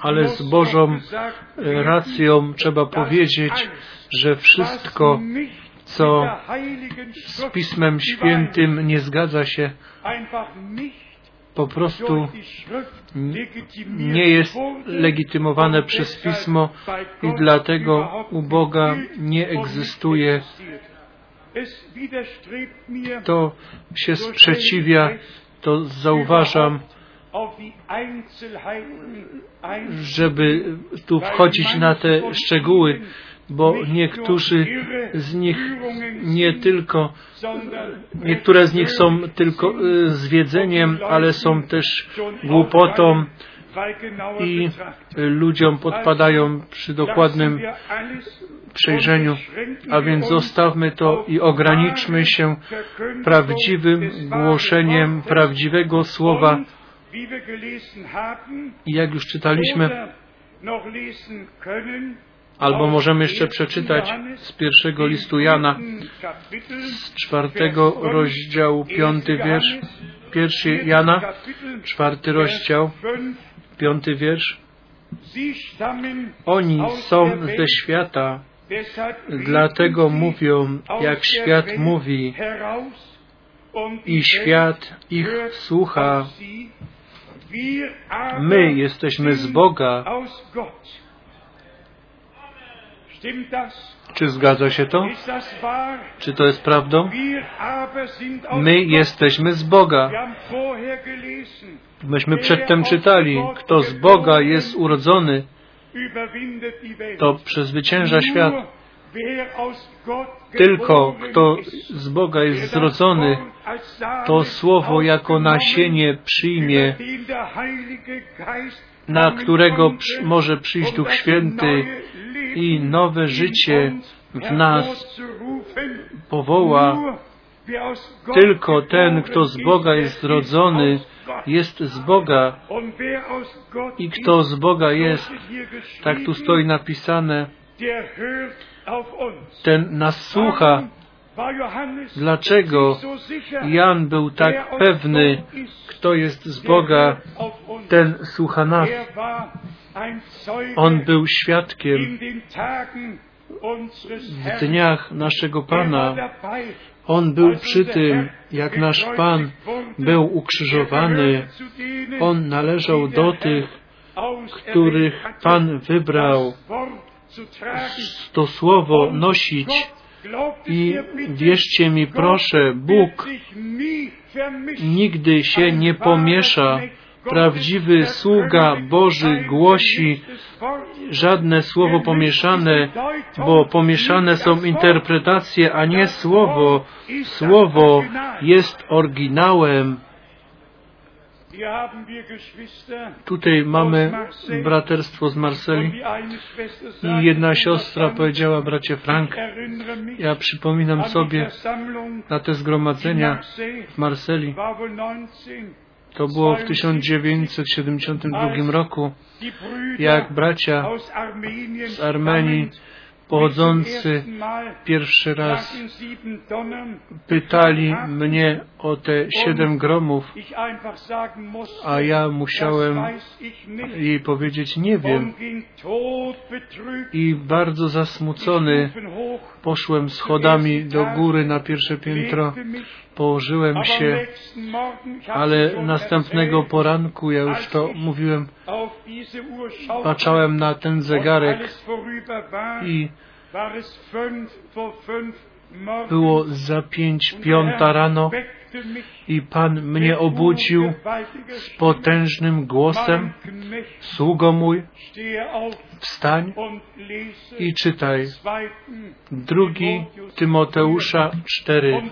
ale z Bożą racją trzeba powiedzieć, że wszystko, co z Pismem Świętym nie zgadza się, po prostu nie jest legitymowane przez Pismo i dlatego u Boga nie egzystuje. To się sprzeciwia, to zauważam, żeby tu wchodzić na te szczegóły, bo niektórzy z nich nie tylko, niektóre z nich są tylko zwiedzeniem, ale są też głupotą i ludziom podpadają przy dokładnym przejrzeniu. A więc zostawmy to i ograniczmy się prawdziwym głoszeniem prawdziwego słowa. I jak już czytaliśmy, Albo możemy jeszcze przeczytać z pierwszego listu Jana, z czwartego rozdziału, piąty wiersz, pierwszy Jana, czwarty rozdział, piąty wiersz. Oni są ze świata, dlatego mówią, jak świat mówi, i świat ich słucha. My jesteśmy z Boga. Czy zgadza się to? Czy to jest prawdą? My jesteśmy z Boga. Myśmy przedtem czytali, kto z Boga jest urodzony, to przezwycięża świat. Tylko kto z Boga jest zrodzony, to słowo jako nasienie przyjmie, na którego może przyjść Duch Święty i nowe życie w nas powoła. Tylko ten, kto z Boga jest zrodzony, jest z Boga. I kto z Boga jest, tak tu stoi napisane, ten nas słucha. Dlaczego Jan był tak pewny, kto jest z Boga, ten słucha nas. On był świadkiem w dniach naszego Pana. On był przy tym, jak nasz Pan był ukrzyżowany. On należał do tych, których Pan wybrał to słowo nosić. I wierzcie mi proszę, Bóg nigdy się nie pomiesza. Prawdziwy sługa Boży głosi żadne słowo pomieszane, bo pomieszane są interpretacje, a nie słowo. Słowo jest oryginałem. Tutaj mamy braterstwo z Marseli i jedna siostra powiedziała, bracie Frank, ja przypominam sobie na te zgromadzenia w Marseli, to było w 1972 roku, jak bracia z Armenii pochodzący pierwszy raz pytali mnie o te siedem gromów, a ja musiałem jej powiedzieć, nie wiem. I bardzo zasmucony poszłem schodami do góry na pierwsze piętro, położyłem się, ale następnego poranku, ja już to mówiłem, patrzałem na ten zegarek i Było za pięć, piąta rano i Pan mnie obudził z potężnym głosem. Sługo mój, wstań i czytaj. Drugi Tymoteusza 4.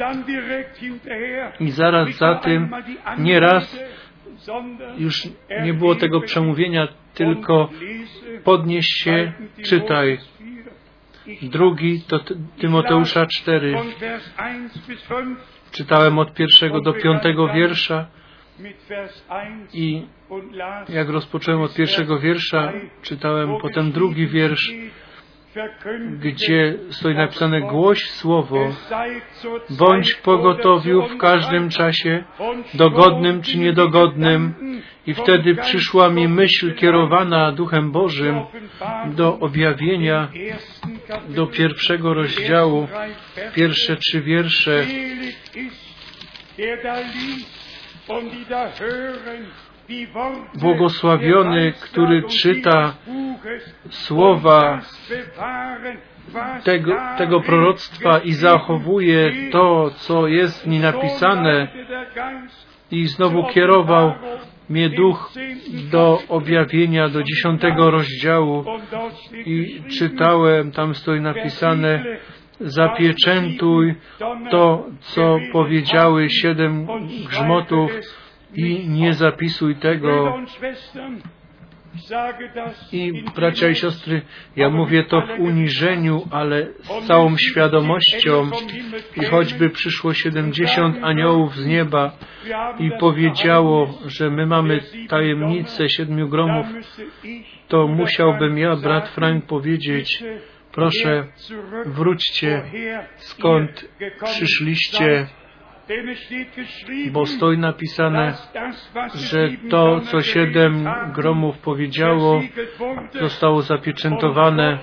I zaraz za tym nieraz już nie było tego przemówienia, tylko podnieś się, czytaj. Drugi to Tymoteusza 4. Czytałem od pierwszego do piątego wiersza. i jak rozpocząłem od pierwszego wiersza, czytałem potem drugi wiersz, gdzie stoi napisane głoś słowo, bądź pogotowiu w każdym czasie, dogodnym czy niedogodnym. I wtedy przyszła mi myśl kierowana Duchem Bożym do objawienia do pierwszego rozdziału, pierwsze trzy wiersze. Błogosławiony, który czyta słowa tego, tego proroctwa i zachowuje to, co jest w nim napisane i znowu kierował mnie duch do objawienia, do dziesiątego rozdziału. I czytałem, tam stoi napisane zapieczętuj to, co powiedziały siedem grzmotów i nie zapisuj tego. I bracia i siostry, ja mówię to w uniżeniu, ale z całą świadomością i choćby przyszło siedemdziesiąt aniołów z nieba i powiedziało, że my mamy tajemnicę siedmiu gromów, to musiałbym ja, brat Frank, powiedzieć, proszę, wróćcie skąd przyszliście, bo stoi napisane, że to, co siedem gromów powiedziało, zostało zapieczętowane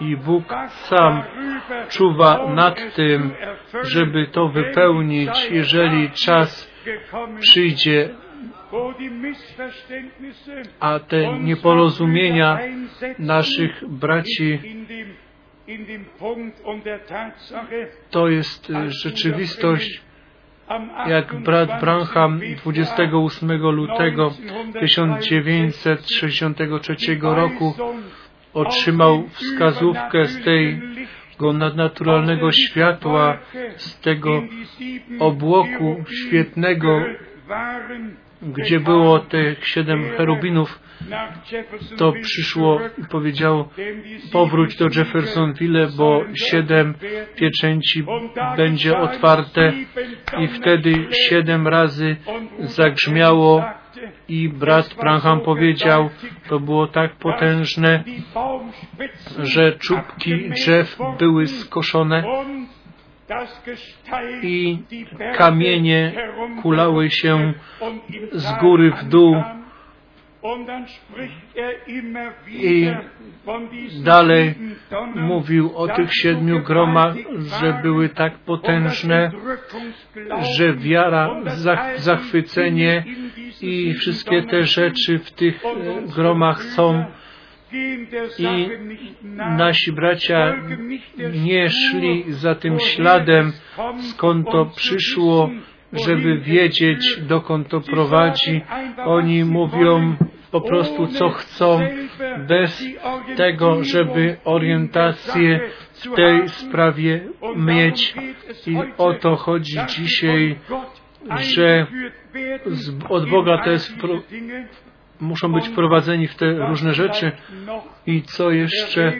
i Bóg sam czuwa nad tym, żeby to wypełnić, jeżeli czas przyjdzie, a te nieporozumienia naszych braci to jest rzeczywistość, jak brat Branham 28 lutego 1963 roku otrzymał wskazówkę z tego nadnaturalnego światła, z tego obłoku świetnego, gdzie było tych siedem cherubinów, to przyszło i powiedział powróć do Jeffersonville, bo siedem pieczęci będzie otwarte. I wtedy siedem razy zagrzmiało i brat Branham powiedział, to było tak potężne, że czubki drzew były skoszone i kamienie kulały się z góry w dół. i dalej mówił o tych siedmiu gromach, że były tak potężne, że wiara, zachwycenie i wszystkie te rzeczy w tych gromach są i nasi bracia nie szli za tym śladem, skąd to przyszło, żeby wiedzieć, dokąd to prowadzi. Oni mówią po prostu, co chcą, bez tego, żeby orientację w tej sprawie mieć. I o to chodzi dzisiaj, że od Boga to jest muszą być wprowadzeni w te różne rzeczy. I co jeszcze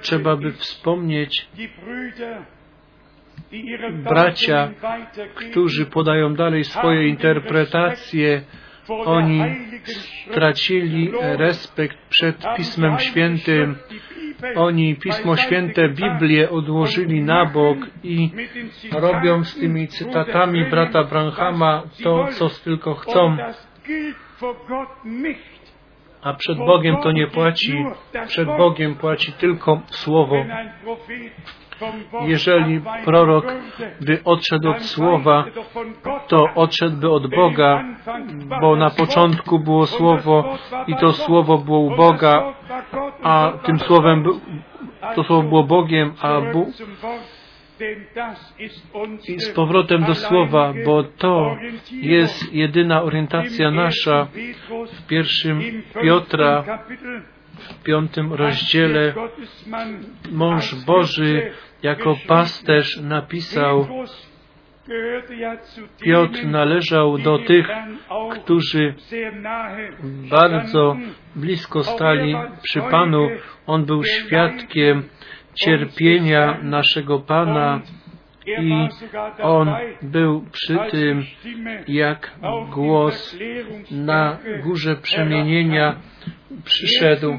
trzeba by wspomnieć, bracia, którzy podają dalej swoje interpretacje, oni stracili respekt przed Pismem Świętym. Oni Pismo Święte, Biblię odłożyli na bok i robią z tymi cytatami brata Branhama to, co tylko chcą. A przed Bogiem to nie płaci. Przed Bogiem płaci tylko Słowo. Jeżeli prorok by odszedł od Słowa, to odszedłby od Boga, bo na początku było Słowo i to Słowo było u Boga, a tym Słowem to słowo było Bogiem, a Bóg i z powrotem do słowa, bo to jest jedyna orientacja nasza w pierwszym Piotra, w piątym rozdziale. Mąż Boży jako pasterz napisał, Piotr należał do tych, którzy bardzo blisko stali przy Panu. On był świadkiem cierpienia naszego Pana i on był przy tym, jak głos na górze przemienienia przyszedł.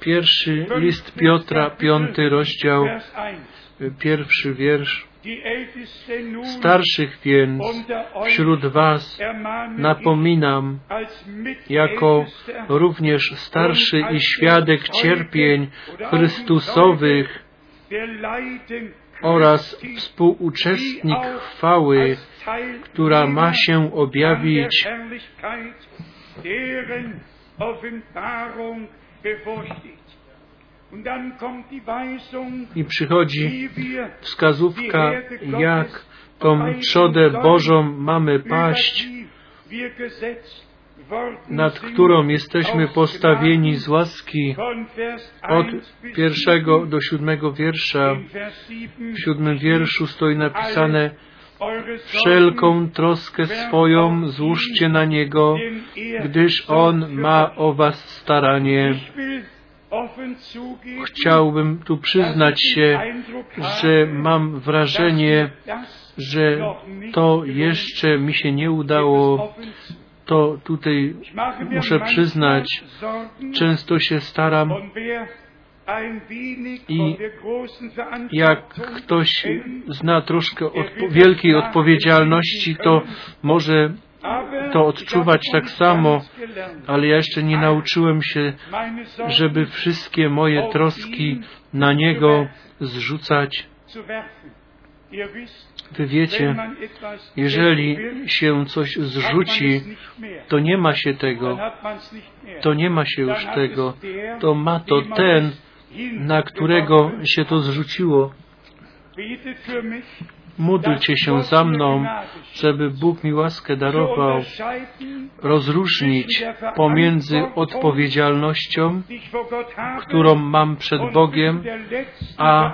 Pierwszy list Piotra, piąty rozdział, pierwszy wiersz. Starszych więc wśród Was napominam, jako również starszy i świadek cierpień Chrystusowych oraz współuczestnik chwały, która ma się objawić i przychodzi wskazówka, jak tą trzodę Bożą mamy paść, nad którą jesteśmy postawieni z łaski od pierwszego do siódmego wiersza. W siódmym wierszu stoi napisane Wszelką troskę swoją złóżcie na Niego, gdyż On ma o Was staranie. Chciałbym tu przyznać się, że mam wrażenie, że to jeszcze mi się nie udało. To tutaj muszę przyznać, często się staram i jak ktoś zna troszkę odpo wielkiej odpowiedzialności, to może to odczuwać tak samo, ale ja jeszcze nie nauczyłem się, żeby wszystkie moje troski na Niego zrzucać. Wy wiecie, jeżeli się coś zrzuci, to nie ma się tego, to nie ma się już tego, to ma to ten, na którego się to zrzuciło. Módlcie się za mną, żeby Bóg mi łaskę darował rozróżnić pomiędzy odpowiedzialnością, którą mam przed Bogiem, a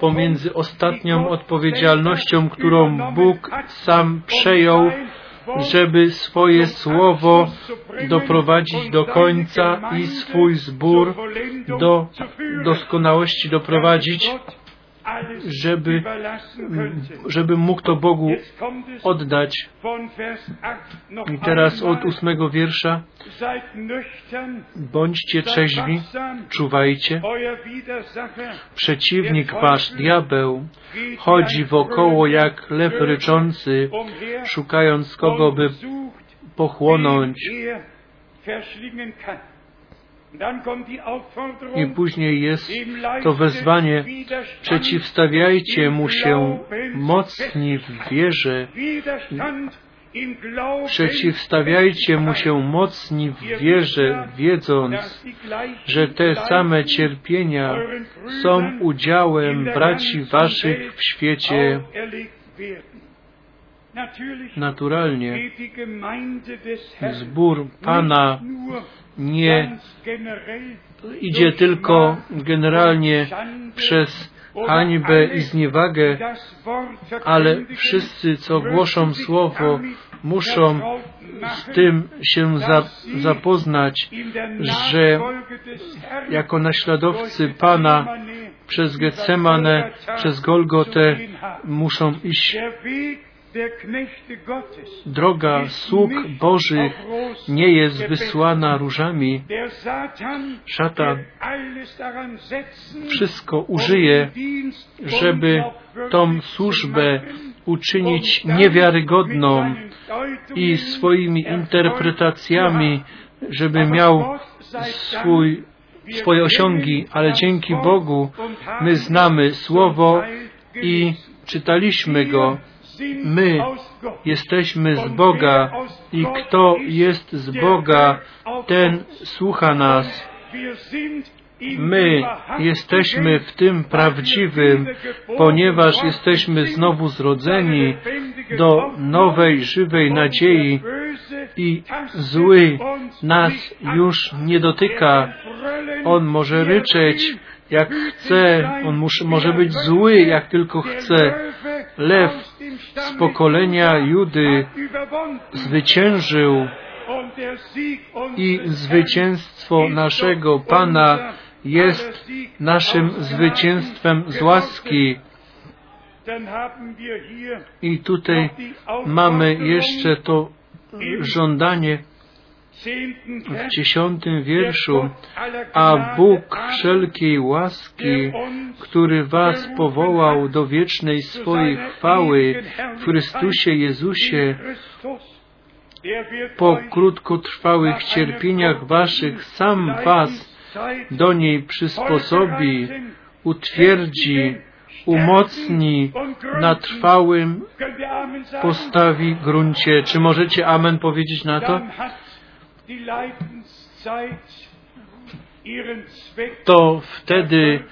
pomiędzy ostatnią odpowiedzialnością, którą Bóg sam przejął, żeby swoje słowo doprowadzić do końca i swój zbór do doskonałości doprowadzić żeby, żeby mógł to Bogu oddać. I teraz od ósmego wiersza bądźcie trzeźwi, czuwajcie. Przeciwnik wasz, diabeł, chodzi wokoło jak lew ryczący, szukając kogo by pochłonąć. I później jest to wezwanie, przeciwstawiajcie mu się mocni w wierze, przeciwstawiajcie mu się mocni w wierze, wiedząc, że te same cierpienia są udziałem braci waszych w świecie. Naturalnie. zbór Pana nie idzie tylko generalnie przez hańbę i zniewagę, ale wszyscy, co głoszą Słowo, muszą z tym się zapoznać, że jako naśladowcy Pana przez Getsemane, przez Golgotę muszą iść Droga sług Bożych nie jest wysłana różami. Szatan wszystko użyje, żeby tą służbę uczynić niewiarygodną i swoimi interpretacjami, żeby miał swój, swoje osiągi, ale dzięki Bogu my znamy Słowo i czytaliśmy go My jesteśmy z Boga i kto jest z Boga, ten słucha nas. My jesteśmy w tym prawdziwym, ponieważ jesteśmy znowu zrodzeni do nowej, żywej nadziei i zły nas już nie dotyka. On może ryczeć jak chce, on może być zły jak tylko chce. Lew z pokolenia Judy zwyciężył i zwycięstwo naszego Pana jest naszym zwycięstwem z łaski. I tutaj mamy jeszcze to żądanie w dziesiątym wierszu, a Bóg wszelkiej łaski, który Was powołał do wiecznej swojej chwały w Chrystusie Jezusie, po krótkotrwałych cierpieniach Waszych sam Was do niej przysposobi, utwierdzi, umocni na trwałym postawi gruncie. Czy możecie Amen powiedzieć na to? To wtedy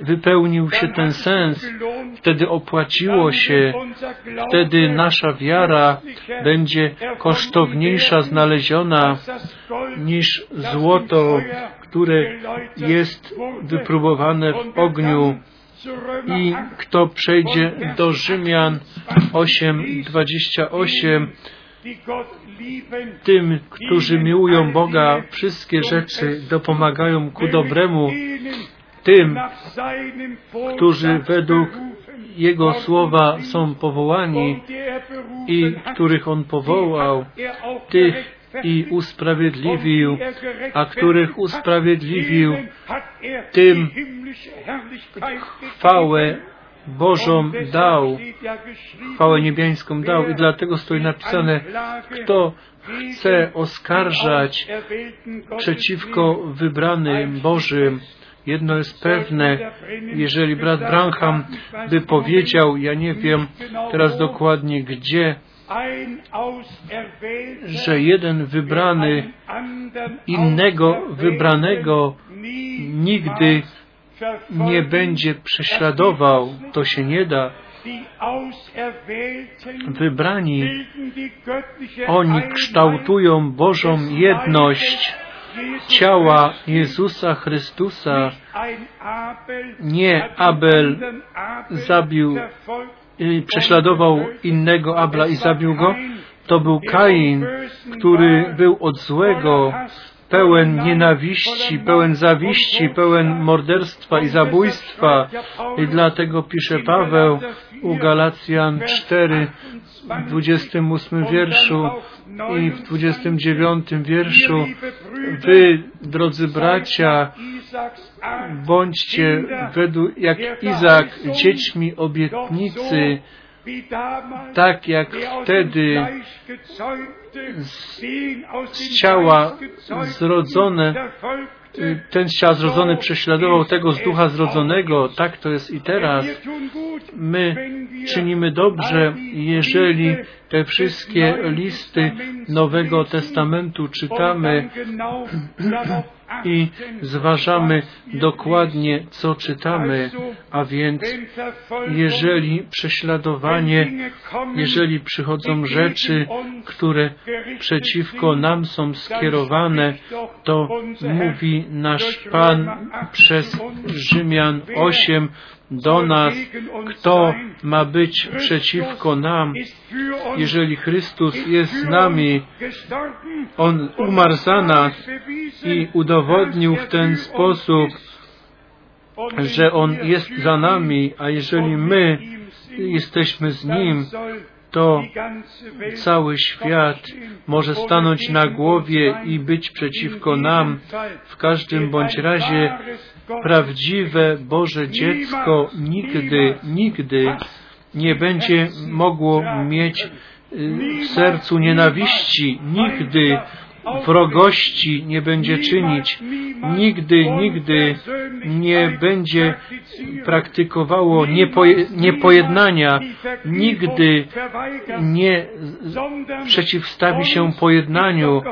wypełnił się ten sens, wtedy opłaciło się, wtedy nasza wiara będzie kosztowniejsza znaleziona niż złoto, które jest wypróbowane w ogniu. I kto przejdzie do Rzymian 8:28, tym, którzy miłują Boga, wszystkie rzeczy dopomagają ku dobremu, tym, którzy według Jego słowa są powołani i których On powołał, tych i usprawiedliwił, a których usprawiedliwił, tym chwałę Bożą dał, chwałę niebiańską dał i dlatego stoi napisane, kto chce oskarżać przeciwko wybranym Bożym, Jedno jest pewne, jeżeli brat Branham by powiedział, ja nie wiem teraz dokładnie gdzie, że jeden wybrany innego wybranego nigdy nie będzie prześladował, to się nie da. Wybrani, oni kształtują Bożą jedność ciała Jezusa Chrystusa. Nie Abel zabił, prześladował innego Abla i zabił go. To był Kain, który był od złego, pełen nienawiści, pełen zawiści, pełen morderstwa i zabójstwa. I dlatego pisze Paweł u Galacjan 4, w 28 wierszu i w 29 wierszu Wy, drodzy bracia, bądźcie według, jak Izak dziećmi obietnicy, tak jak wtedy z, ciała zrodzone ten ciała zrodzony prześladował tego z ducha zrodzonego. Tak to jest i teraz. My czynimy dobrze, jeżeli te wszystkie listy Nowego Testamentu czytamy i zważamy dokładnie, co czytamy, a więc jeżeli prześladowanie, jeżeli przychodzą rzeczy, które przeciwko nam są skierowane, to mówi nasz Pan przez Rzymian 8 do nas, kto ma być przeciwko nam. Jeżeli Chrystus jest z nami, On umarł za nas i udowodnił w ten sposób, że On jest za nami, a jeżeli my jesteśmy z Nim, to cały świat może stanąć na głowie i być przeciwko nam. W każdym bądź razie prawdziwe Boże dziecko nigdy, nigdy nie będzie mogło mieć w sercu nienawiści. Nigdy wrogości nie będzie czynić, nigdy, nigdy nie będzie praktykowało niepoje, niepojednania, nigdy nie przeciwstawi się pojednaniu.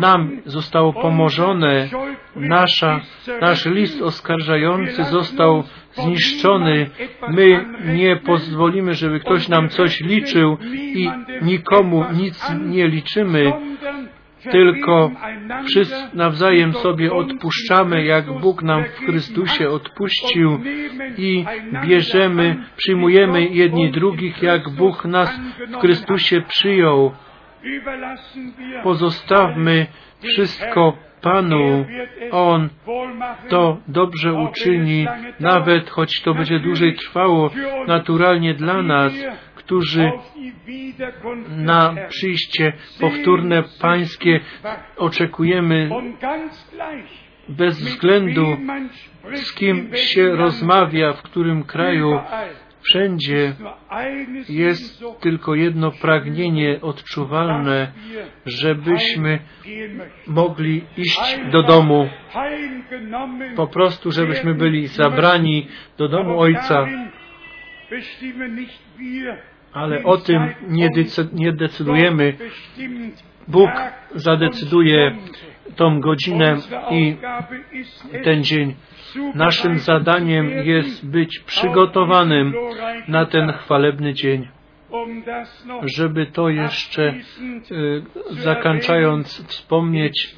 Nam zostało pomożone, nasza, nasz list oskarżający został zniszczony. My nie pozwolimy, żeby ktoś nam coś liczył i nikomu nic nie liczymy, tylko wszyscy nawzajem sobie odpuszczamy, jak Bóg nam w Chrystusie odpuścił i bierzemy, przyjmujemy jedni drugich, jak Bóg nas w Chrystusie przyjął. Pozostawmy wszystko Panu. On to dobrze uczyni, nawet choć to będzie dłużej trwało, naturalnie dla nas, którzy na przyjście powtórne Pańskie oczekujemy bez względu, z kim się rozmawia, w którym kraju, wszędzie jest tylko jedno pragnienie odczuwalne, żebyśmy mogli iść do domu. Po prostu, żebyśmy byli zabrani do domu Ojca. Ale o tym nie, nie decydujemy. Bóg zadecyduje tą godzinę i ten dzień. Naszym zadaniem jest być przygotowanym na ten chwalebny dzień. Żeby to jeszcze y, zakończając wspomnieć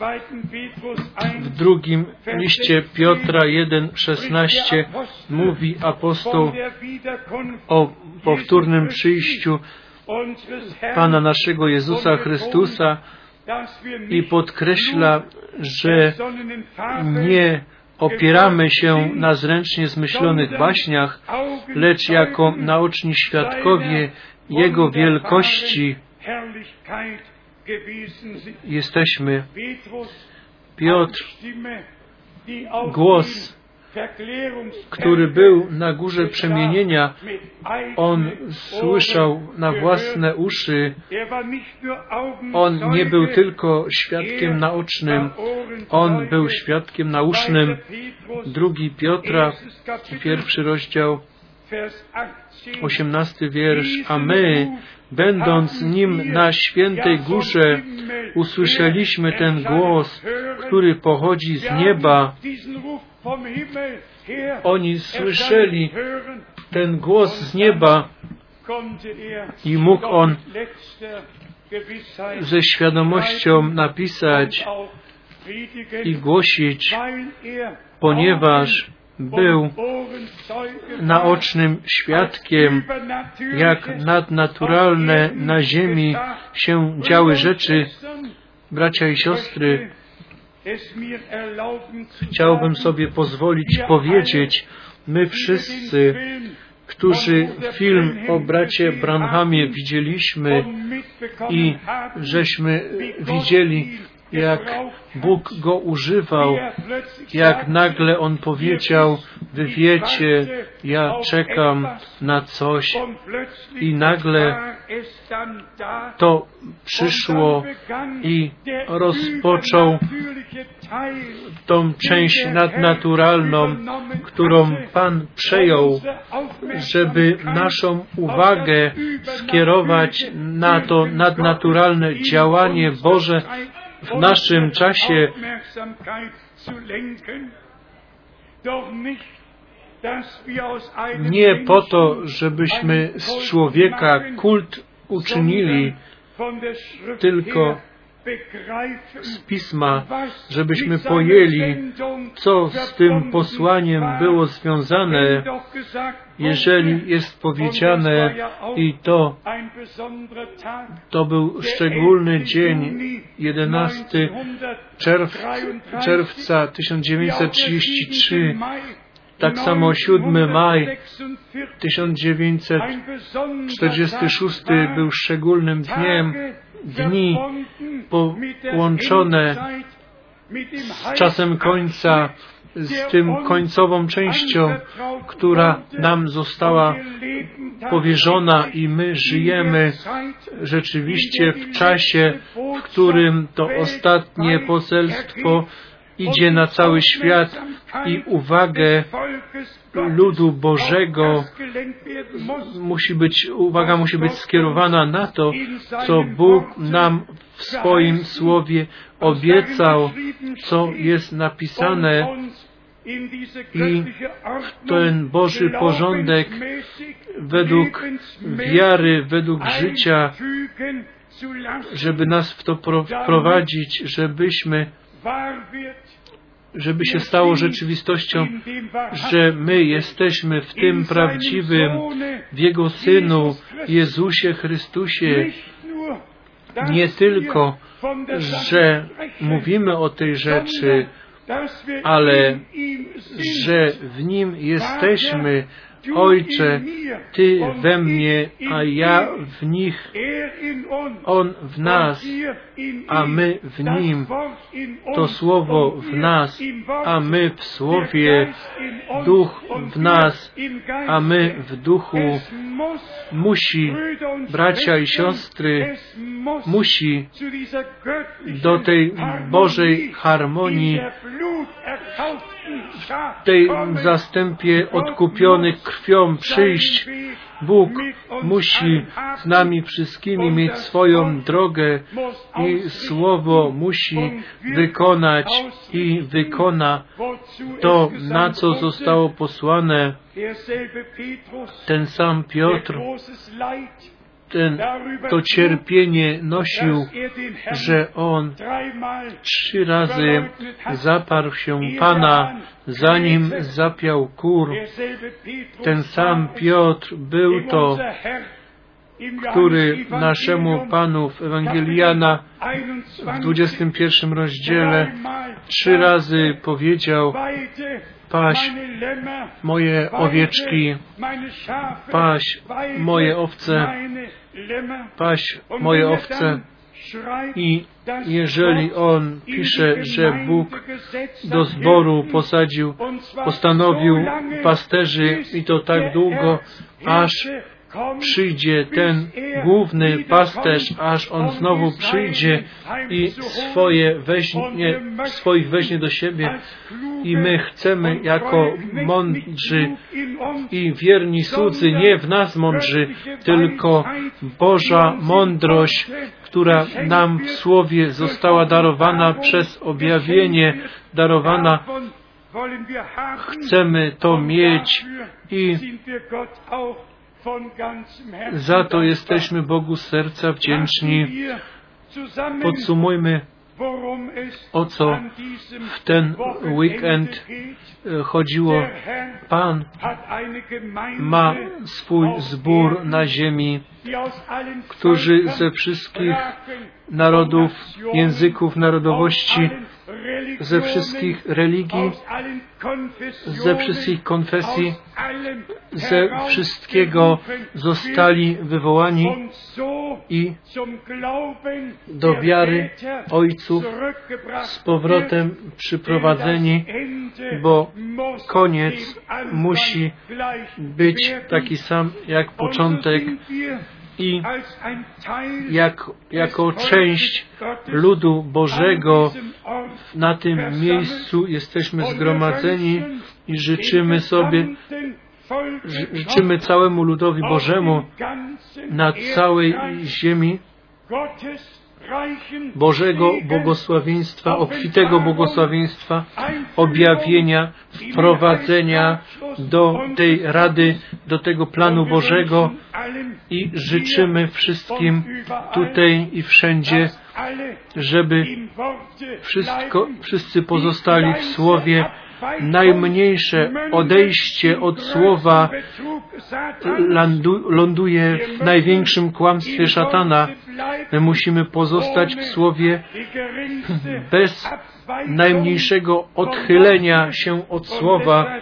w drugim liście Piotra 1,16 mówi apostoł o powtórnym przyjściu Pana naszego Jezusa Chrystusa i podkreśla, że nie opieramy się na zręcznie zmyślonych baśniach, lecz jako naoczni świadkowie Jego wielkości jesteśmy. Piotr, głos, który był na górze przemienienia, on słyszał na własne uszy. On nie był tylko świadkiem naocznym, on był świadkiem nausznym. Drugi Piotra, pierwszy rozdział, osiemnasty wiersz, a my, będąc nim na świętej górze, usłyszeliśmy ten głos, który pochodzi z nieba. Oni słyszeli ten głos z nieba i mógł on ze świadomością napisać i głosić, ponieważ był naocznym świadkiem, jak nadnaturalne na ziemi się działy rzeczy, bracia i siostry, chciałbym sobie pozwolić powiedzieć, my wszyscy, którzy film o bracie Branhamie widzieliśmy i żeśmy widzieli, jak Bóg go używał, jak nagle on powiedział, wy wiecie, ja czekam na coś i nagle to przyszło i rozpoczął tą część nadnaturalną, którą Pan przejął, żeby naszą uwagę skierować na to nadnaturalne działanie Boże w naszym czasie nie po to, żebyśmy z człowieka kult uczynili, tylko z pisma, żebyśmy pojęli, co z tym posłaniem było związane, jeżeli jest powiedziane i to, to był szczególny dzień, 11 czerw, czerwca 1933, tak samo 7 maj 1946 był szczególnym dniem, dni połączone z czasem końca z tym końcową częścią, która nam została powierzona i my żyjemy rzeczywiście w czasie, w którym to ostatnie poselstwo idzie na cały świat i uwagę ludu Bożego musi być, uwaga musi być skierowana na to, co Bóg nam w swoim Słowie obiecał, co jest napisane i w ten Boży porządek według wiary, według życia, żeby nas w to wprowadzić, żebyśmy żeby się stało rzeczywistością, że my jesteśmy w tym prawdziwym, w Jego Synu, Jezusie Chrystusie, nie tylko, że mówimy o tej rzeczy, ale że w Nim jesteśmy. Ojcze, Ty we mnie, a ja w nich, On w nas, a my w Nim, to Słowo w nas, a my w Słowie, Duch w nas, a my w Duchu, musi, bracia i siostry, musi do tej Bożej harmonii, tej zastępie odkupionych krwią przyjść. Bóg musi z nami wszystkimi mieć swoją drogę i Słowo musi wykonać i wykona to, na co zostało posłane. Ten sam Piotr ten, to cierpienie nosił, że on trzy razy zaparł się Pana, zanim zapiał kur. Ten sam Piotr był to, który naszemu Panu w Ewangeliana w 21 rozdziale trzy razy powiedział Paś moje owieczki, paś moje owce, paś moje owce. I jeżeli on pisze, że Bóg do zboru posadził, postanowił pasterzy i to tak długo, aż przyjdzie ten główny pasterz, aż on znowu przyjdzie i swoje weźmie, swoich weźmie do siebie. I my chcemy jako mądrzy i wierni słudzy, nie w nas mądrzy, tylko Boża mądrość, która nam w Słowie została darowana przez objawienie, darowana. Chcemy to mieć i za to jesteśmy Bogu z serca wdzięczni. Podsumujmy, o co w ten weekend chodziło. Pan ma swój zbór na ziemi, którzy ze wszystkich narodów, języków, narodowości, ze wszystkich religii, ze wszystkich konfesji, ze wszystkiego zostali wywołani i do wiary ojców z powrotem przyprowadzeni, bo koniec musi być taki sam jak początek i jak, jako część ludu Bożego na tym miejscu jesteśmy zgromadzeni i życzymy sobie, życzymy całemu ludowi Bożemu na całej ziemi Bożego błogosławieństwa, obfitego błogosławieństwa, objawienia, wprowadzenia do tej rady, do tego planu Bożego i życzymy wszystkim tutaj i wszędzie, żeby wszystko, wszyscy pozostali w Słowie, najmniejsze odejście od słowa ląduje w największym kłamstwie szatana. My musimy pozostać w słowie bez najmniejszego odchylenia się od słowa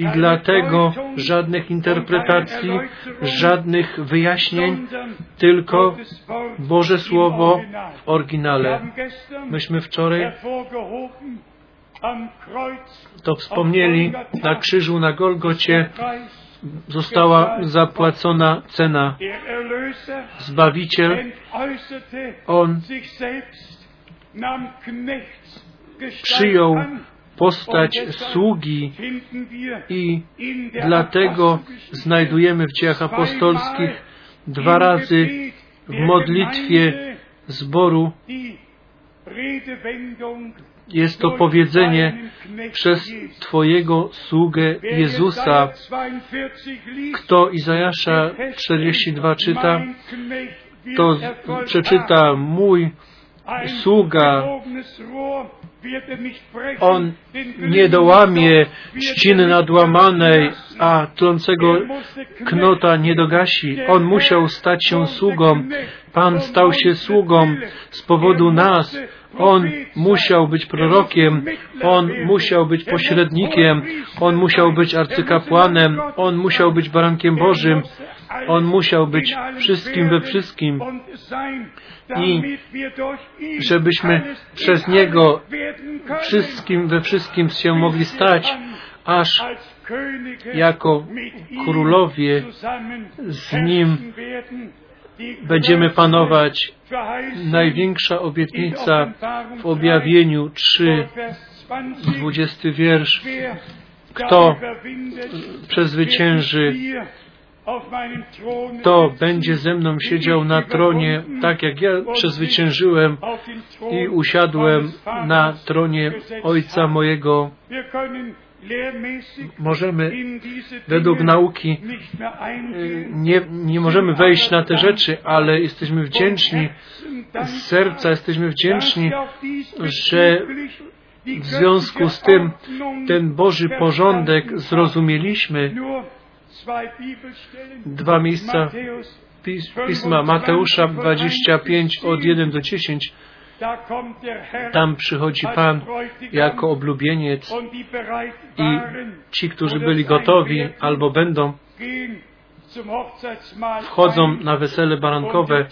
i dlatego żadnych interpretacji, żadnych wyjaśnień, tylko Boże Słowo w oryginale. Myśmy wczoraj to wspomnieli na krzyżu na Golgocie została zapłacona cena. Zbawiciel, On przyjął postać sługi i dlatego znajdujemy w dziejach apostolskich dwa razy w modlitwie zboru. jest to powiedzenie przez Twojego sługę Jezusa. Kto Izajasza 42 czyta, to przeczyta mój sługa, on nie dołamie ściny nadłamanej, a tlącego knota nie dogasi. On musiał stać się sługą. Pan stał się sługą z powodu nas. On musiał być prorokiem, on musiał być pośrednikiem, on musiał być arcykapłanem, on musiał być barankiem Bożym, on musiał być wszystkim we wszystkim. I żebyśmy przez Niego wszystkim we wszystkim się mogli stać, aż jako królowie z Nim będziemy panować. Największa obietnica w objawieniu 3, 20 wiersz. Kto przezwycięży, to będzie ze mną siedział na tronie, tak jak ja przezwyciężyłem i usiadłem na tronie Ojca mojego. Możemy według nauki nie, nie możemy wejść na te rzeczy, ale jesteśmy wdzięczni z serca, jesteśmy wdzięczni, że w związku z tym ten Boży porządek zrozumieliśmy. Dwa miejsca pisma Mateusza 25 od 1 do 10. Tam przychodzi Pan jako oblubieniec i ci, którzy byli gotowi albo będą, wchodzą na wesele barankowe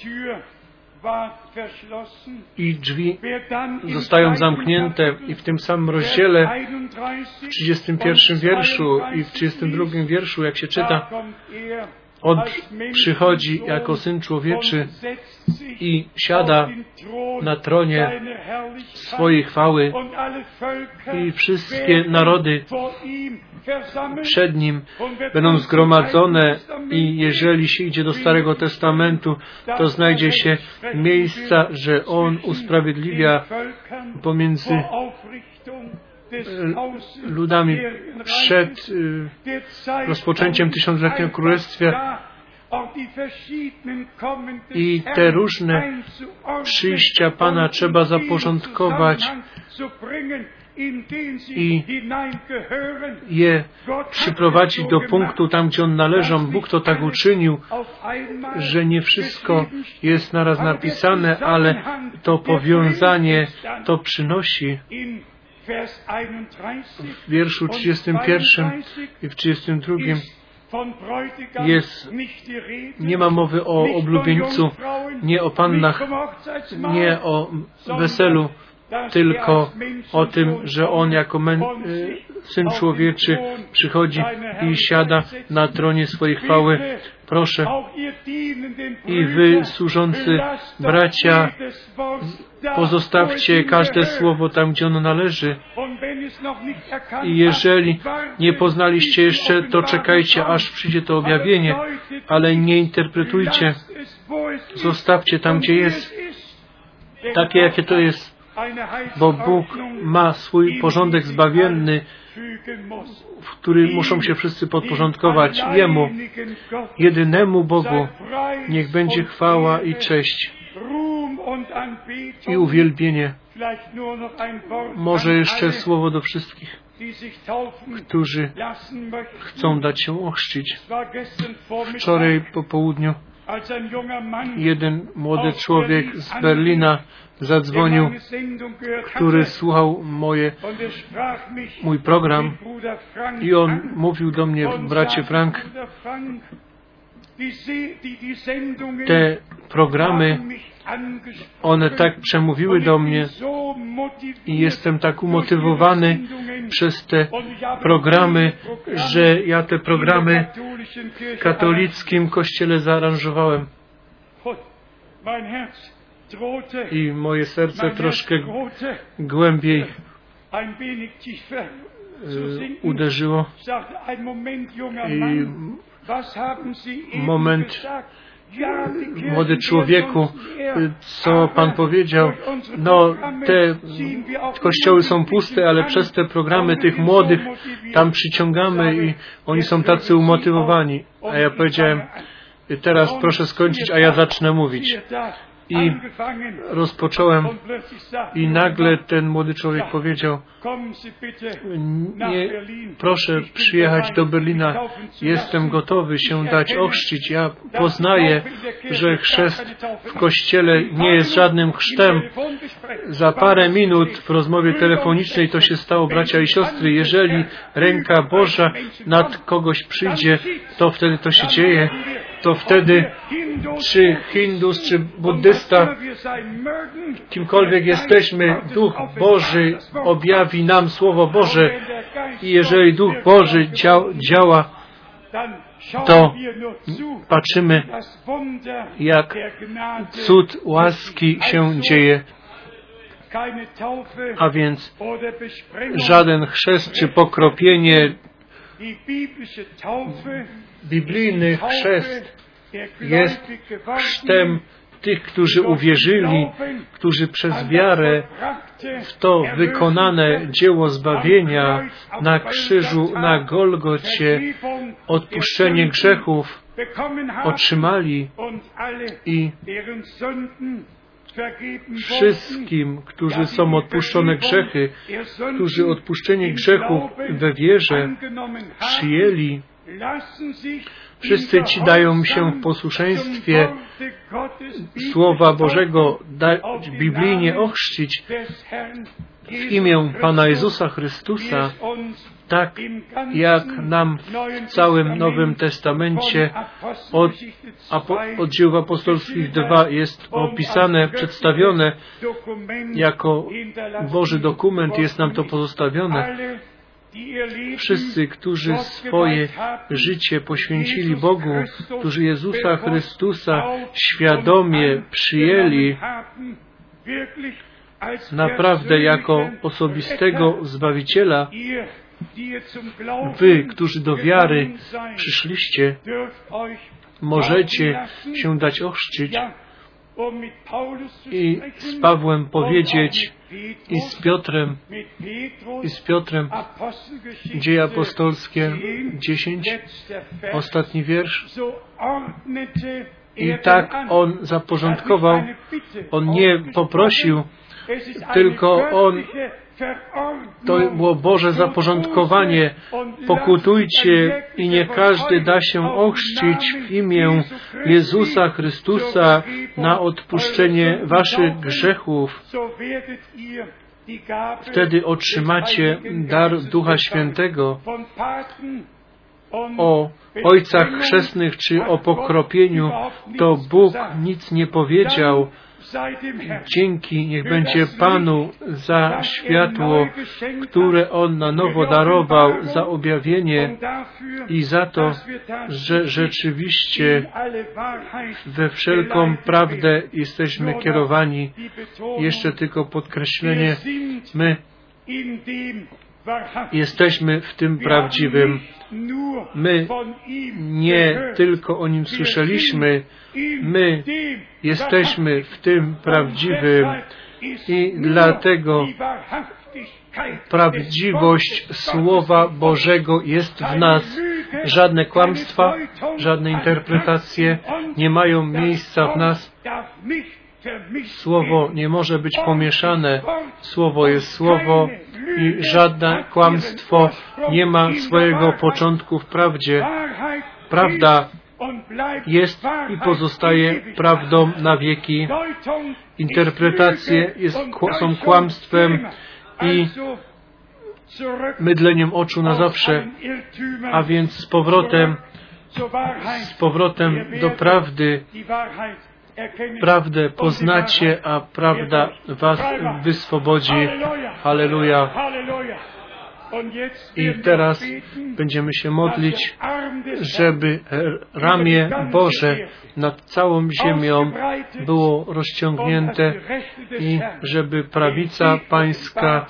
i drzwi zostają zamknięte i w tym samym rozdziale w 31 wierszu i w 32 wierszu, jak się czyta, on przychodzi jako Syn Człowieczy i siada na tronie swojej chwały i wszystkie narody przed Nim będą zgromadzone i jeżeli się idzie do Starego Testamentu, to znajdzie się miejsca, że On usprawiedliwia pomiędzy ludami przed rozpoczęciem tysiącletniego królestwa i te różne przyjścia Pana trzeba zaporządkować i je przyprowadzić do punktu tam, gdzie on należą. Bóg to tak uczynił, że nie wszystko jest naraz napisane, ale to powiązanie to przynosi w wierszu 31 i w 32 jest, nie ma mowy o oblubieńcu, nie o pannach, nie o weselu, tylko o tym, że On jako men, Syn Człowieczy przychodzi i siada na tronie swojej chwały. Proszę i wy, służący bracia, pozostawcie każde słowo tam, gdzie ono należy. I jeżeli nie poznaliście jeszcze, to czekajcie, aż przyjdzie to objawienie, ale nie interpretujcie. Zostawcie tam, gdzie jest, takie, jakie to jest bo Bóg ma swój porządek zbawienny, w który muszą się wszyscy podporządkować Jemu, jedynemu Bogu. Niech będzie chwała i cześć i uwielbienie. Może jeszcze słowo do wszystkich, którzy chcą dać się ochrzcić. Wczoraj po południu jeden młody człowiek z Berlina zadzwonił, który słuchał moje, mój program. i on mówił do mnie, bracie Frank, Te programy, one tak przemówiły do mnie i jestem tak umotywowany przez te programy, że ja te programy katolickim kościele zaaranżowałem. I moje serce troszkę głębiej y, uderzyło. I moment, młody człowieku, co Pan powiedział, no te kościoły są puste, ale przez te programy tych młodych tam przyciągamy i oni są tacy umotywowani. A ja powiedziałem, teraz proszę skończyć, a ja zacznę mówić. I rozpocząłem i nagle ten młody człowiek powiedział, nie, proszę przyjechać do Berlina, jestem gotowy się dać ochrzcić. Ja poznaję, że chrzest w kościele nie jest żadnym chrztem. Za parę minut w rozmowie telefonicznej to się stało, bracia i siostry. Jeżeli ręka Boża nad kogoś przyjdzie, to wtedy to się dzieje to wtedy czy Hindus, czy buddysta, kimkolwiek jesteśmy, Duch Boży objawi nam Słowo Boże i jeżeli Duch Boży działa, to patrzymy, jak cud łaski się dzieje. A więc żaden chrzest czy pokropienie biblijny chrzest jest chrztem tych, którzy uwierzyli, którzy przez wiarę w to wykonane dzieło zbawienia na krzyżu, na Golgocie, odpuszczenie grzechów otrzymali i wszystkim, którzy są odpuszczone grzechy, którzy odpuszczenie grzechów we wierze przyjęli, Wszyscy ci dają się w posłuszeństwie Słowa Bożego biblijnie ochrzcić w imię Pana Jezusa Chrystusa, tak jak nam w całym Nowym Testamencie od, od dzieł apostolskich 2 jest opisane, przedstawione jako Boży dokument, jest nam to pozostawione. Wszyscy, którzy swoje życie poświęcili Bogu, którzy Jezusa Chrystusa świadomie przyjęli, naprawdę jako osobistego Zbawiciela, Wy, którzy do wiary przyszliście, możecie się dać ochrzcić i z Pawłem powiedzieć i z Piotrem i z Piotrem Dzieje Apostolskie 10 ostatni wiersz. I tak on zaporządkował. On nie poprosił tylko on to było Boże zaporządkowanie. Pokutujcie i nie każdy da się ochrzcić w imię Jezusa Chrystusa na odpuszczenie waszych grzechów. Wtedy otrzymacie dar Ducha Świętego. O ojcach chrzestnych czy o pokropieniu to Bóg nic nie powiedział, Dzięki niech będzie Panu za światło, które On na nowo darował, za objawienie i za to, że rzeczywiście we wszelką prawdę jesteśmy kierowani. Jeszcze tylko podkreślenie, my jesteśmy w tym prawdziwym. My nie tylko o nim słyszeliśmy, my jesteśmy w tym prawdziwym i dlatego prawdziwość Słowa Bożego jest w nas. Żadne kłamstwa, żadne interpretacje nie mają miejsca w nas. Słowo nie może być pomieszane. Słowo jest słowo i żadne kłamstwo nie ma swojego początku w prawdzie. Prawda jest i pozostaje prawdą na wieki. Interpretacje jest, są kłamstwem i mydleniem oczu na zawsze. A więc z powrotem z powrotem do prawdy. Prawdę poznacie, a prawda was wyswobodzi. Halleluja. I teraz będziemy się modlić, żeby ramię Boże nad całą ziemią było rozciągnięte i żeby prawica Pańska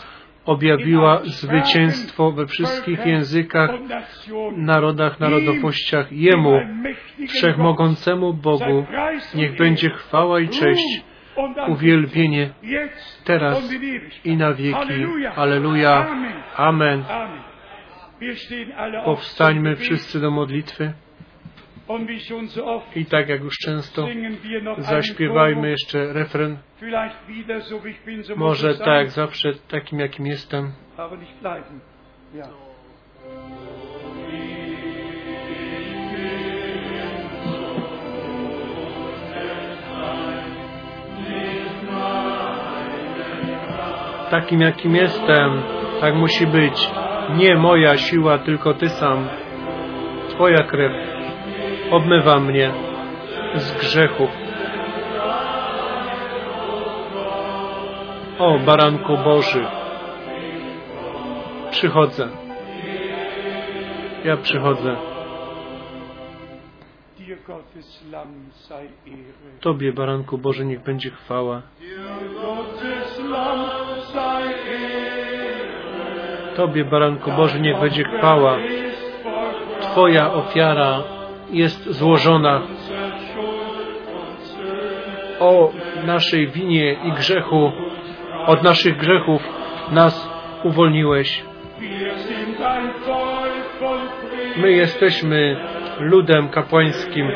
objawiła zwycięstwo we wszystkich językach, narodach, narodowościach. Jemu, Wszechmogącemu Bogu, niech będzie chwała i cześć, uwielbienie teraz i na wieki. Aleluja. Amen. Powstańmy wszyscy do modlitwy. I tak jak już często zaśpiewajmy jeszcze refren. Może tak jak zawsze, takim jakim jestem. Takim jakim jestem, tak musi być. Nie moja siła, tylko Ty sam. Twoja krew obmywa mnie z grzechów. O, baranku Boży, przychodzę. Ja przychodzę. Tobie, baranku Boży, niech będzie chwała. Tobie, baranku Boży, niech będzie chwała. Twoja ofiara jest złożona o naszej winie i grzechu. Od naszych grzechów nas uwolniłeś. My jesteśmy ludem kapłańskim.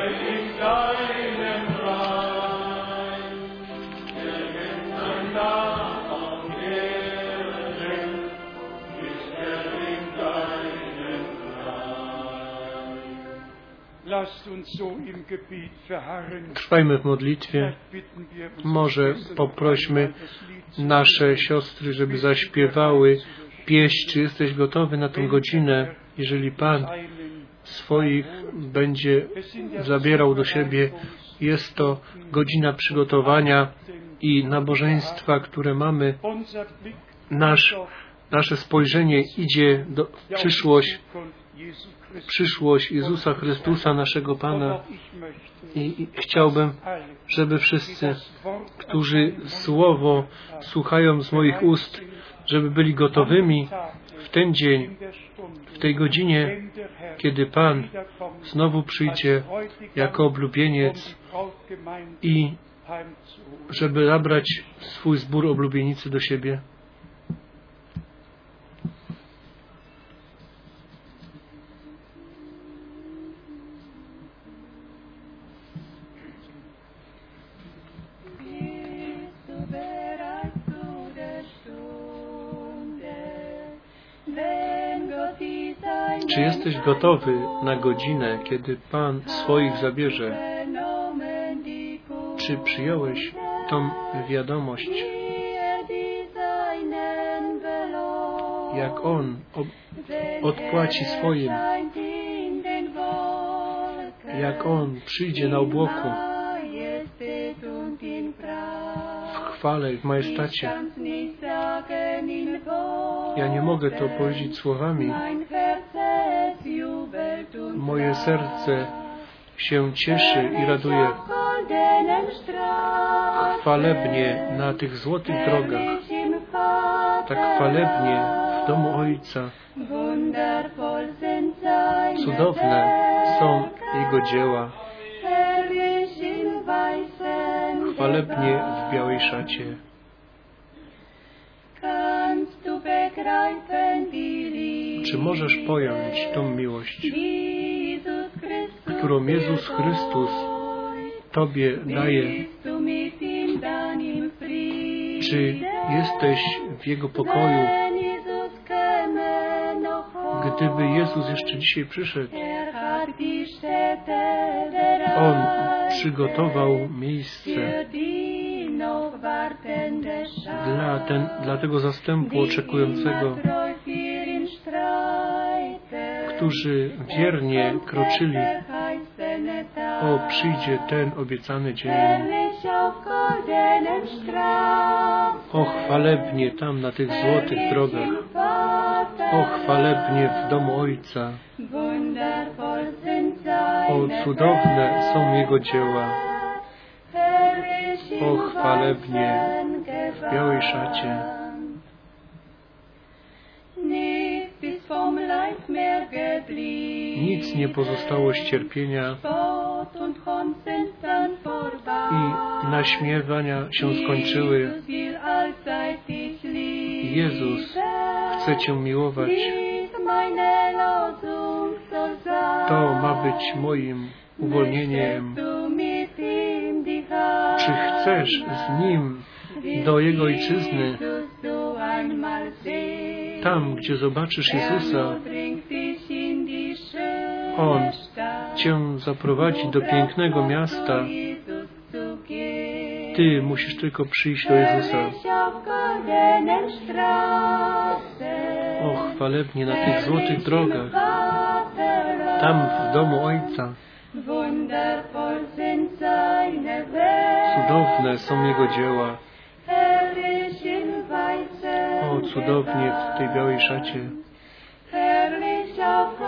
Trwajmy w modlitwie. Może poprośmy nasze siostry, żeby zaśpiewały pieśń. Czy jesteś gotowy na tę godzinę, jeżeli Pan swoich będzie zabierał do siebie? Jest to godzina przygotowania i nabożeństwa, które mamy. Nasz, nasze spojrzenie idzie do, w przyszłość przyszłość Jezusa Chrystusa, naszego Pana. I, chciałbym, żeby wszyscy, którzy Słowo słuchają z moich ust, żeby byli gotowymi w ten dzień, w tej godzinie, kiedy Pan znowu przyjdzie jako oblubieniec i żeby zabrać swój zbór oblubienicy do siebie. Czy jesteś gotowy na godzinę, kiedy Pan swoich zabierze? Czy przyjąłeś tą wiadomość? Jak On odpłaci swoim? Jak On przyjdzie na obłoku? W chwale, w majestacie. Ja nie mogę to powiedzieć słowami. Moje serce się cieszy i raduje chwalebnie na tych złotych drogach, tak chwalebnie w domu Ojca. Cudowne są Jego dzieła, chwalebnie w białej szacie. Czy możesz pojąć tą miłość, którą Jezus Chrystus Tobie daje? Czy jesteś w Jego pokoju? Gdyby Jezus jeszcze dzisiaj przyszedł, On przygotował miejsce dla, ten, dla tego zastępu oczekującego, którzy wiernie kroczyli O, przyjdzie ten obiecany dzień. O, chwalebnie tam na tych złotych drogach. O, chwalebnie w domu Ojca. O, cudowne są Jego dzieła. O, chwalebnie w białej szacie. Nic nie pozostało z cierpienia naśmiewania się skończyły. Jezus chce Cię miłować. To ma być moim uwolnieniem. Czy chcesz z Nim do Jego ojczyzny, tam gdzie zobaczysz Jezusa, On Cię zaprowadzi do pięknego miasta. Ty musisz tylko przyjść do Jezusa. O, chwalebnie na tych złotych drogach, tam w domu Ojca. Cudowne są Jego dzieła. O, cudownie w tej białej szacie. Herrlich auf